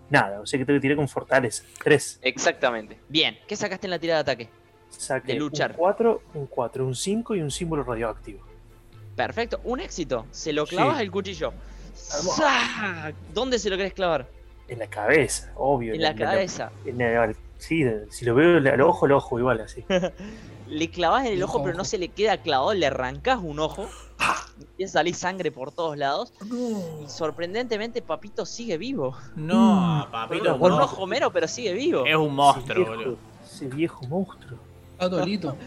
B: Nada, o sea que tengo que tirar con fortaleza. Tres.
C: Exactamente. Bien. ¿Qué sacaste en la tirada de ataque?
B: Saqué
C: De luchar.
B: un 4, un 4, un 5 y un símbolo radioactivo.
C: Perfecto, un éxito. Se lo clavas
B: Sí.
C: el cuchillo. ¿Dónde se lo querés clavar?
B: En la cabeza, obvio.
C: En la cabeza.
B: en la- sí, si lo veo al ojo, al ojo, igual así.
C: Le clavas en el
E: El
C: ojo, pero no se le queda clavado. Le arrancás un ojo. Empieza a salir sangre por todos lados. Y sorprendentemente, Papito sigue vivo.
D: No,
B: Mm,
D: papito.
B: bueno,
C: un ojo mero, pero sigue vivo.
D: Es un
B: Ese
D: monstruo,
B: viejo-
D: boludo.
B: Ese viejo monstruo.
E: Está dolito.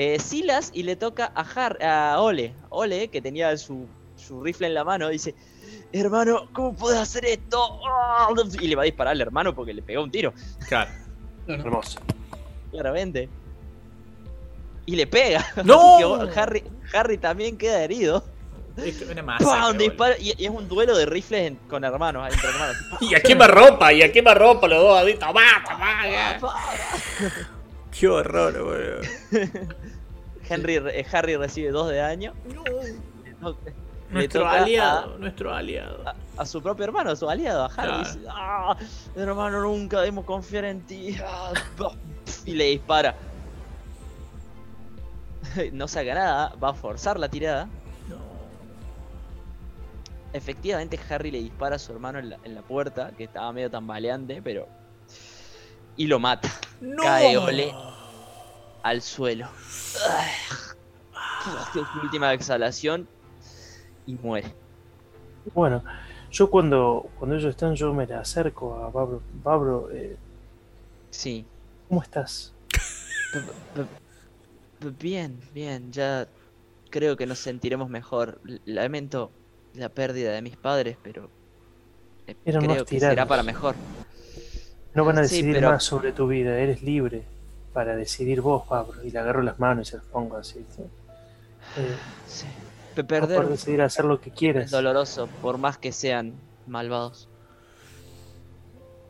C: Eh, Silas y le toca a, Har a Ole. Ole, que tenía su, su rifle en la mano, dice: Hermano, ¿cómo puedes hacer esto? ¡Ah! Y le va a disparar al hermano porque le pegó un tiro.
D: Claro.
B: Hermoso.
C: Claramente. Y le pega.
D: ¡No!
C: Así que Harry, Harry también queda herido.
D: Es una.
C: Dispara, y, y es un duelo de rifles en- con hermanos, entre hermanos.
D: Y a quema ropa, y a quema ropa los dos. ahí, Tomá, tomá. ya. Qué horror, boludo.
C: Henry, Harry recibe 2 de daño.
D: No. Nuestro aliado, nuestro aliado.
C: A, a su propio hermano, a su aliado, a Harry.
D: Claro.
C: Dice, "Ah, hermano, nunca debemos confiar en ti. Ah, bah", y le dispara. No saca nada, va a forzar la tirada.
D: No.
C: Efectivamente, Harry le dispara a su hermano en la, en la puerta, que estaba medio tambaleante, pero. Y lo mata
D: No.
C: Cae Ole. al suelo. Su última exhalación y muere.
B: Bueno, yo cuando, cuando ellos están, yo me le acerco a Babro. Babro, eh,
C: Sí.
B: ¿cómo estás?
C: Bien, bien, ya creo que nos sentiremos mejor. Lamento la pérdida de mis padres, pero eh,
B: Eran
C: creo que será para mejor.
B: No van a
C: Sí,
B: decidir
C: pero-
B: más sobre tu vida, eres libre para decidir vos, Babro. Y le agarro las manos y se las pongo así. ¿sí? Eh,
C: Sí. Perder
B: podés decidir hacer lo que
C: es
B: quieras.
C: doloroso, por más que sean malvados.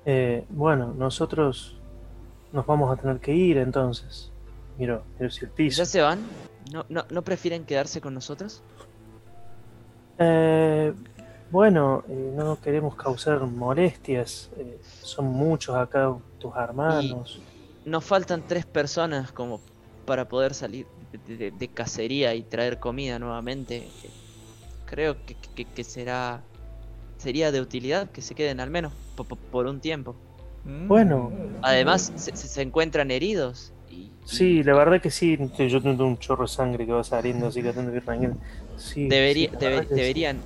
B: Eh, bueno, nosotros nos vamos a tener que ir entonces. Miro, miro si el piso.
C: ¿Ya se van? ¿No, no, ¿No prefieren quedarse con nosotros?
B: Eh, bueno, eh, no queremos causar molestias. eh, son muchos acá tus hermanos.
C: Nos faltan tres personas como para poder salir de, de- de cacería y traer comida nuevamente. Creo que, que- que será sería de utilidad que se queden al menos po- po- por un tiempo.
D: Mm.
B: Bueno,
C: Además, se, se- encuentran heridos. Y,
B: sí, la verdad que sí. Yo tengo un chorro de sangre que va saliendo, así que tengo que ir tranquilo. Sí,
C: debería-
B: sí,
C: debe-
B: sí.
C: deberían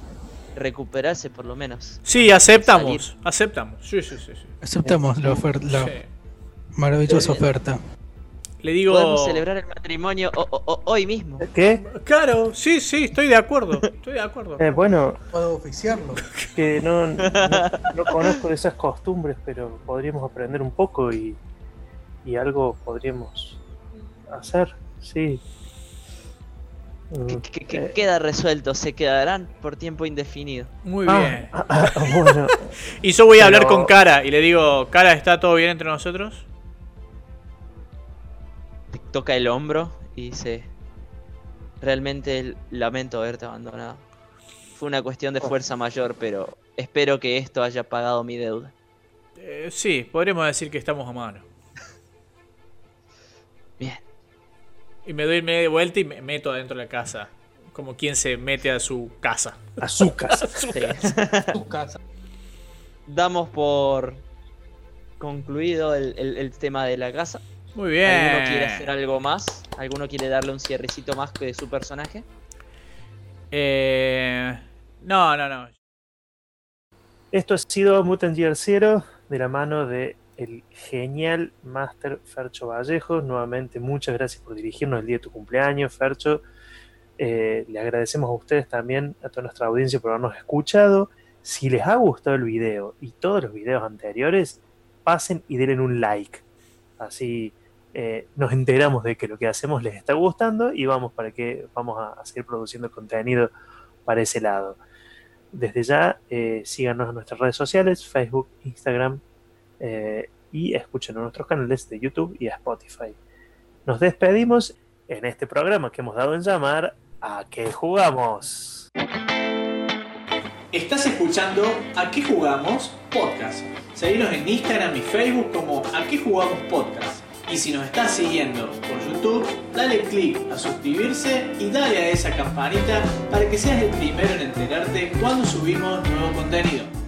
C: recuperarse por lo menos.
D: Sí, aceptamos. Aceptamos. Sí, sí, sí. sí.
E: Aceptamos la oferta, la
D: Sí.
E: maravillosa oferta.
D: Le digo.
C: Podemos celebrar el matrimonio ho- hoy mismo.
B: ¿Qué?
D: Claro, sí, sí, estoy de acuerdo. Estoy de acuerdo.
B: Eh, bueno,
E: Puedo oficiarlo.
B: que no, no, no conozco de esas costumbres, pero podríamos aprender un poco y, y algo podríamos hacer, sí.
C: Que, que- que
B: eh,
C: queda resuelto, se quedarán por tiempo indefinido.
D: Muy
B: ah,
D: bien.
B: ah, ah, bueno,
D: Y yo voy a hablar
B: pero-
D: con Cara y le digo, Cara, ¿está todo bien entre nosotros?
C: Toca el hombro y dice: Realmente lamento haberte abandonado. Fue una cuestión de fuerza mayor, pero espero que esto haya pagado mi deuda.
D: Eh, sí, podríamos decir que estamos a mano.
C: Bien.
D: Y me doy media vuelta y me meto adentro de la casa. Como quien se mete a su casa.
B: azúcar.
C: Sí.
E: Tu casa.
C: Damos por concluido el, el- el tema de la casa.
D: Muy bien.
C: ¿Alguno quiere hacer algo más? ¿Alguno quiere darle un cierrecito más que de su personaje?
D: Eh, no, no, no.
B: Esto ha sido Mutant Year Zero de la mano de el genial Master Fercho Vallejos. Nuevamente, muchas gracias por dirigirnos el día de tu cumpleaños, Fercho. Eh, le agradecemos a ustedes también, a toda nuestra audiencia, por habernos escuchado. Si les ha gustado el video y todos los videos anteriores, pasen y denle un like. Así eh, nos enteramos de que lo que hacemos les está gustando y vamos para que vamos a, seguir produciendo contenido para ese lado. Desde ya, eh, síganos en nuestras redes sociales, Facebook, Instagram, eh, y escuchen en nuestros canales de YouTube y Spotify. Nos despedimos en este programa que hemos dado en llamar ¿A qué jugamos?
D: Estás escuchando ¿A qué jugamos? Podcast. Seguinos en Instagram y Facebook como ¿A qué jugamos podcast? Y si nos estás siguiendo por YouTube, dale click a suscribirse y dale a esa campanita para que seas el primero en enterarte cuando subimos nuevo contenido.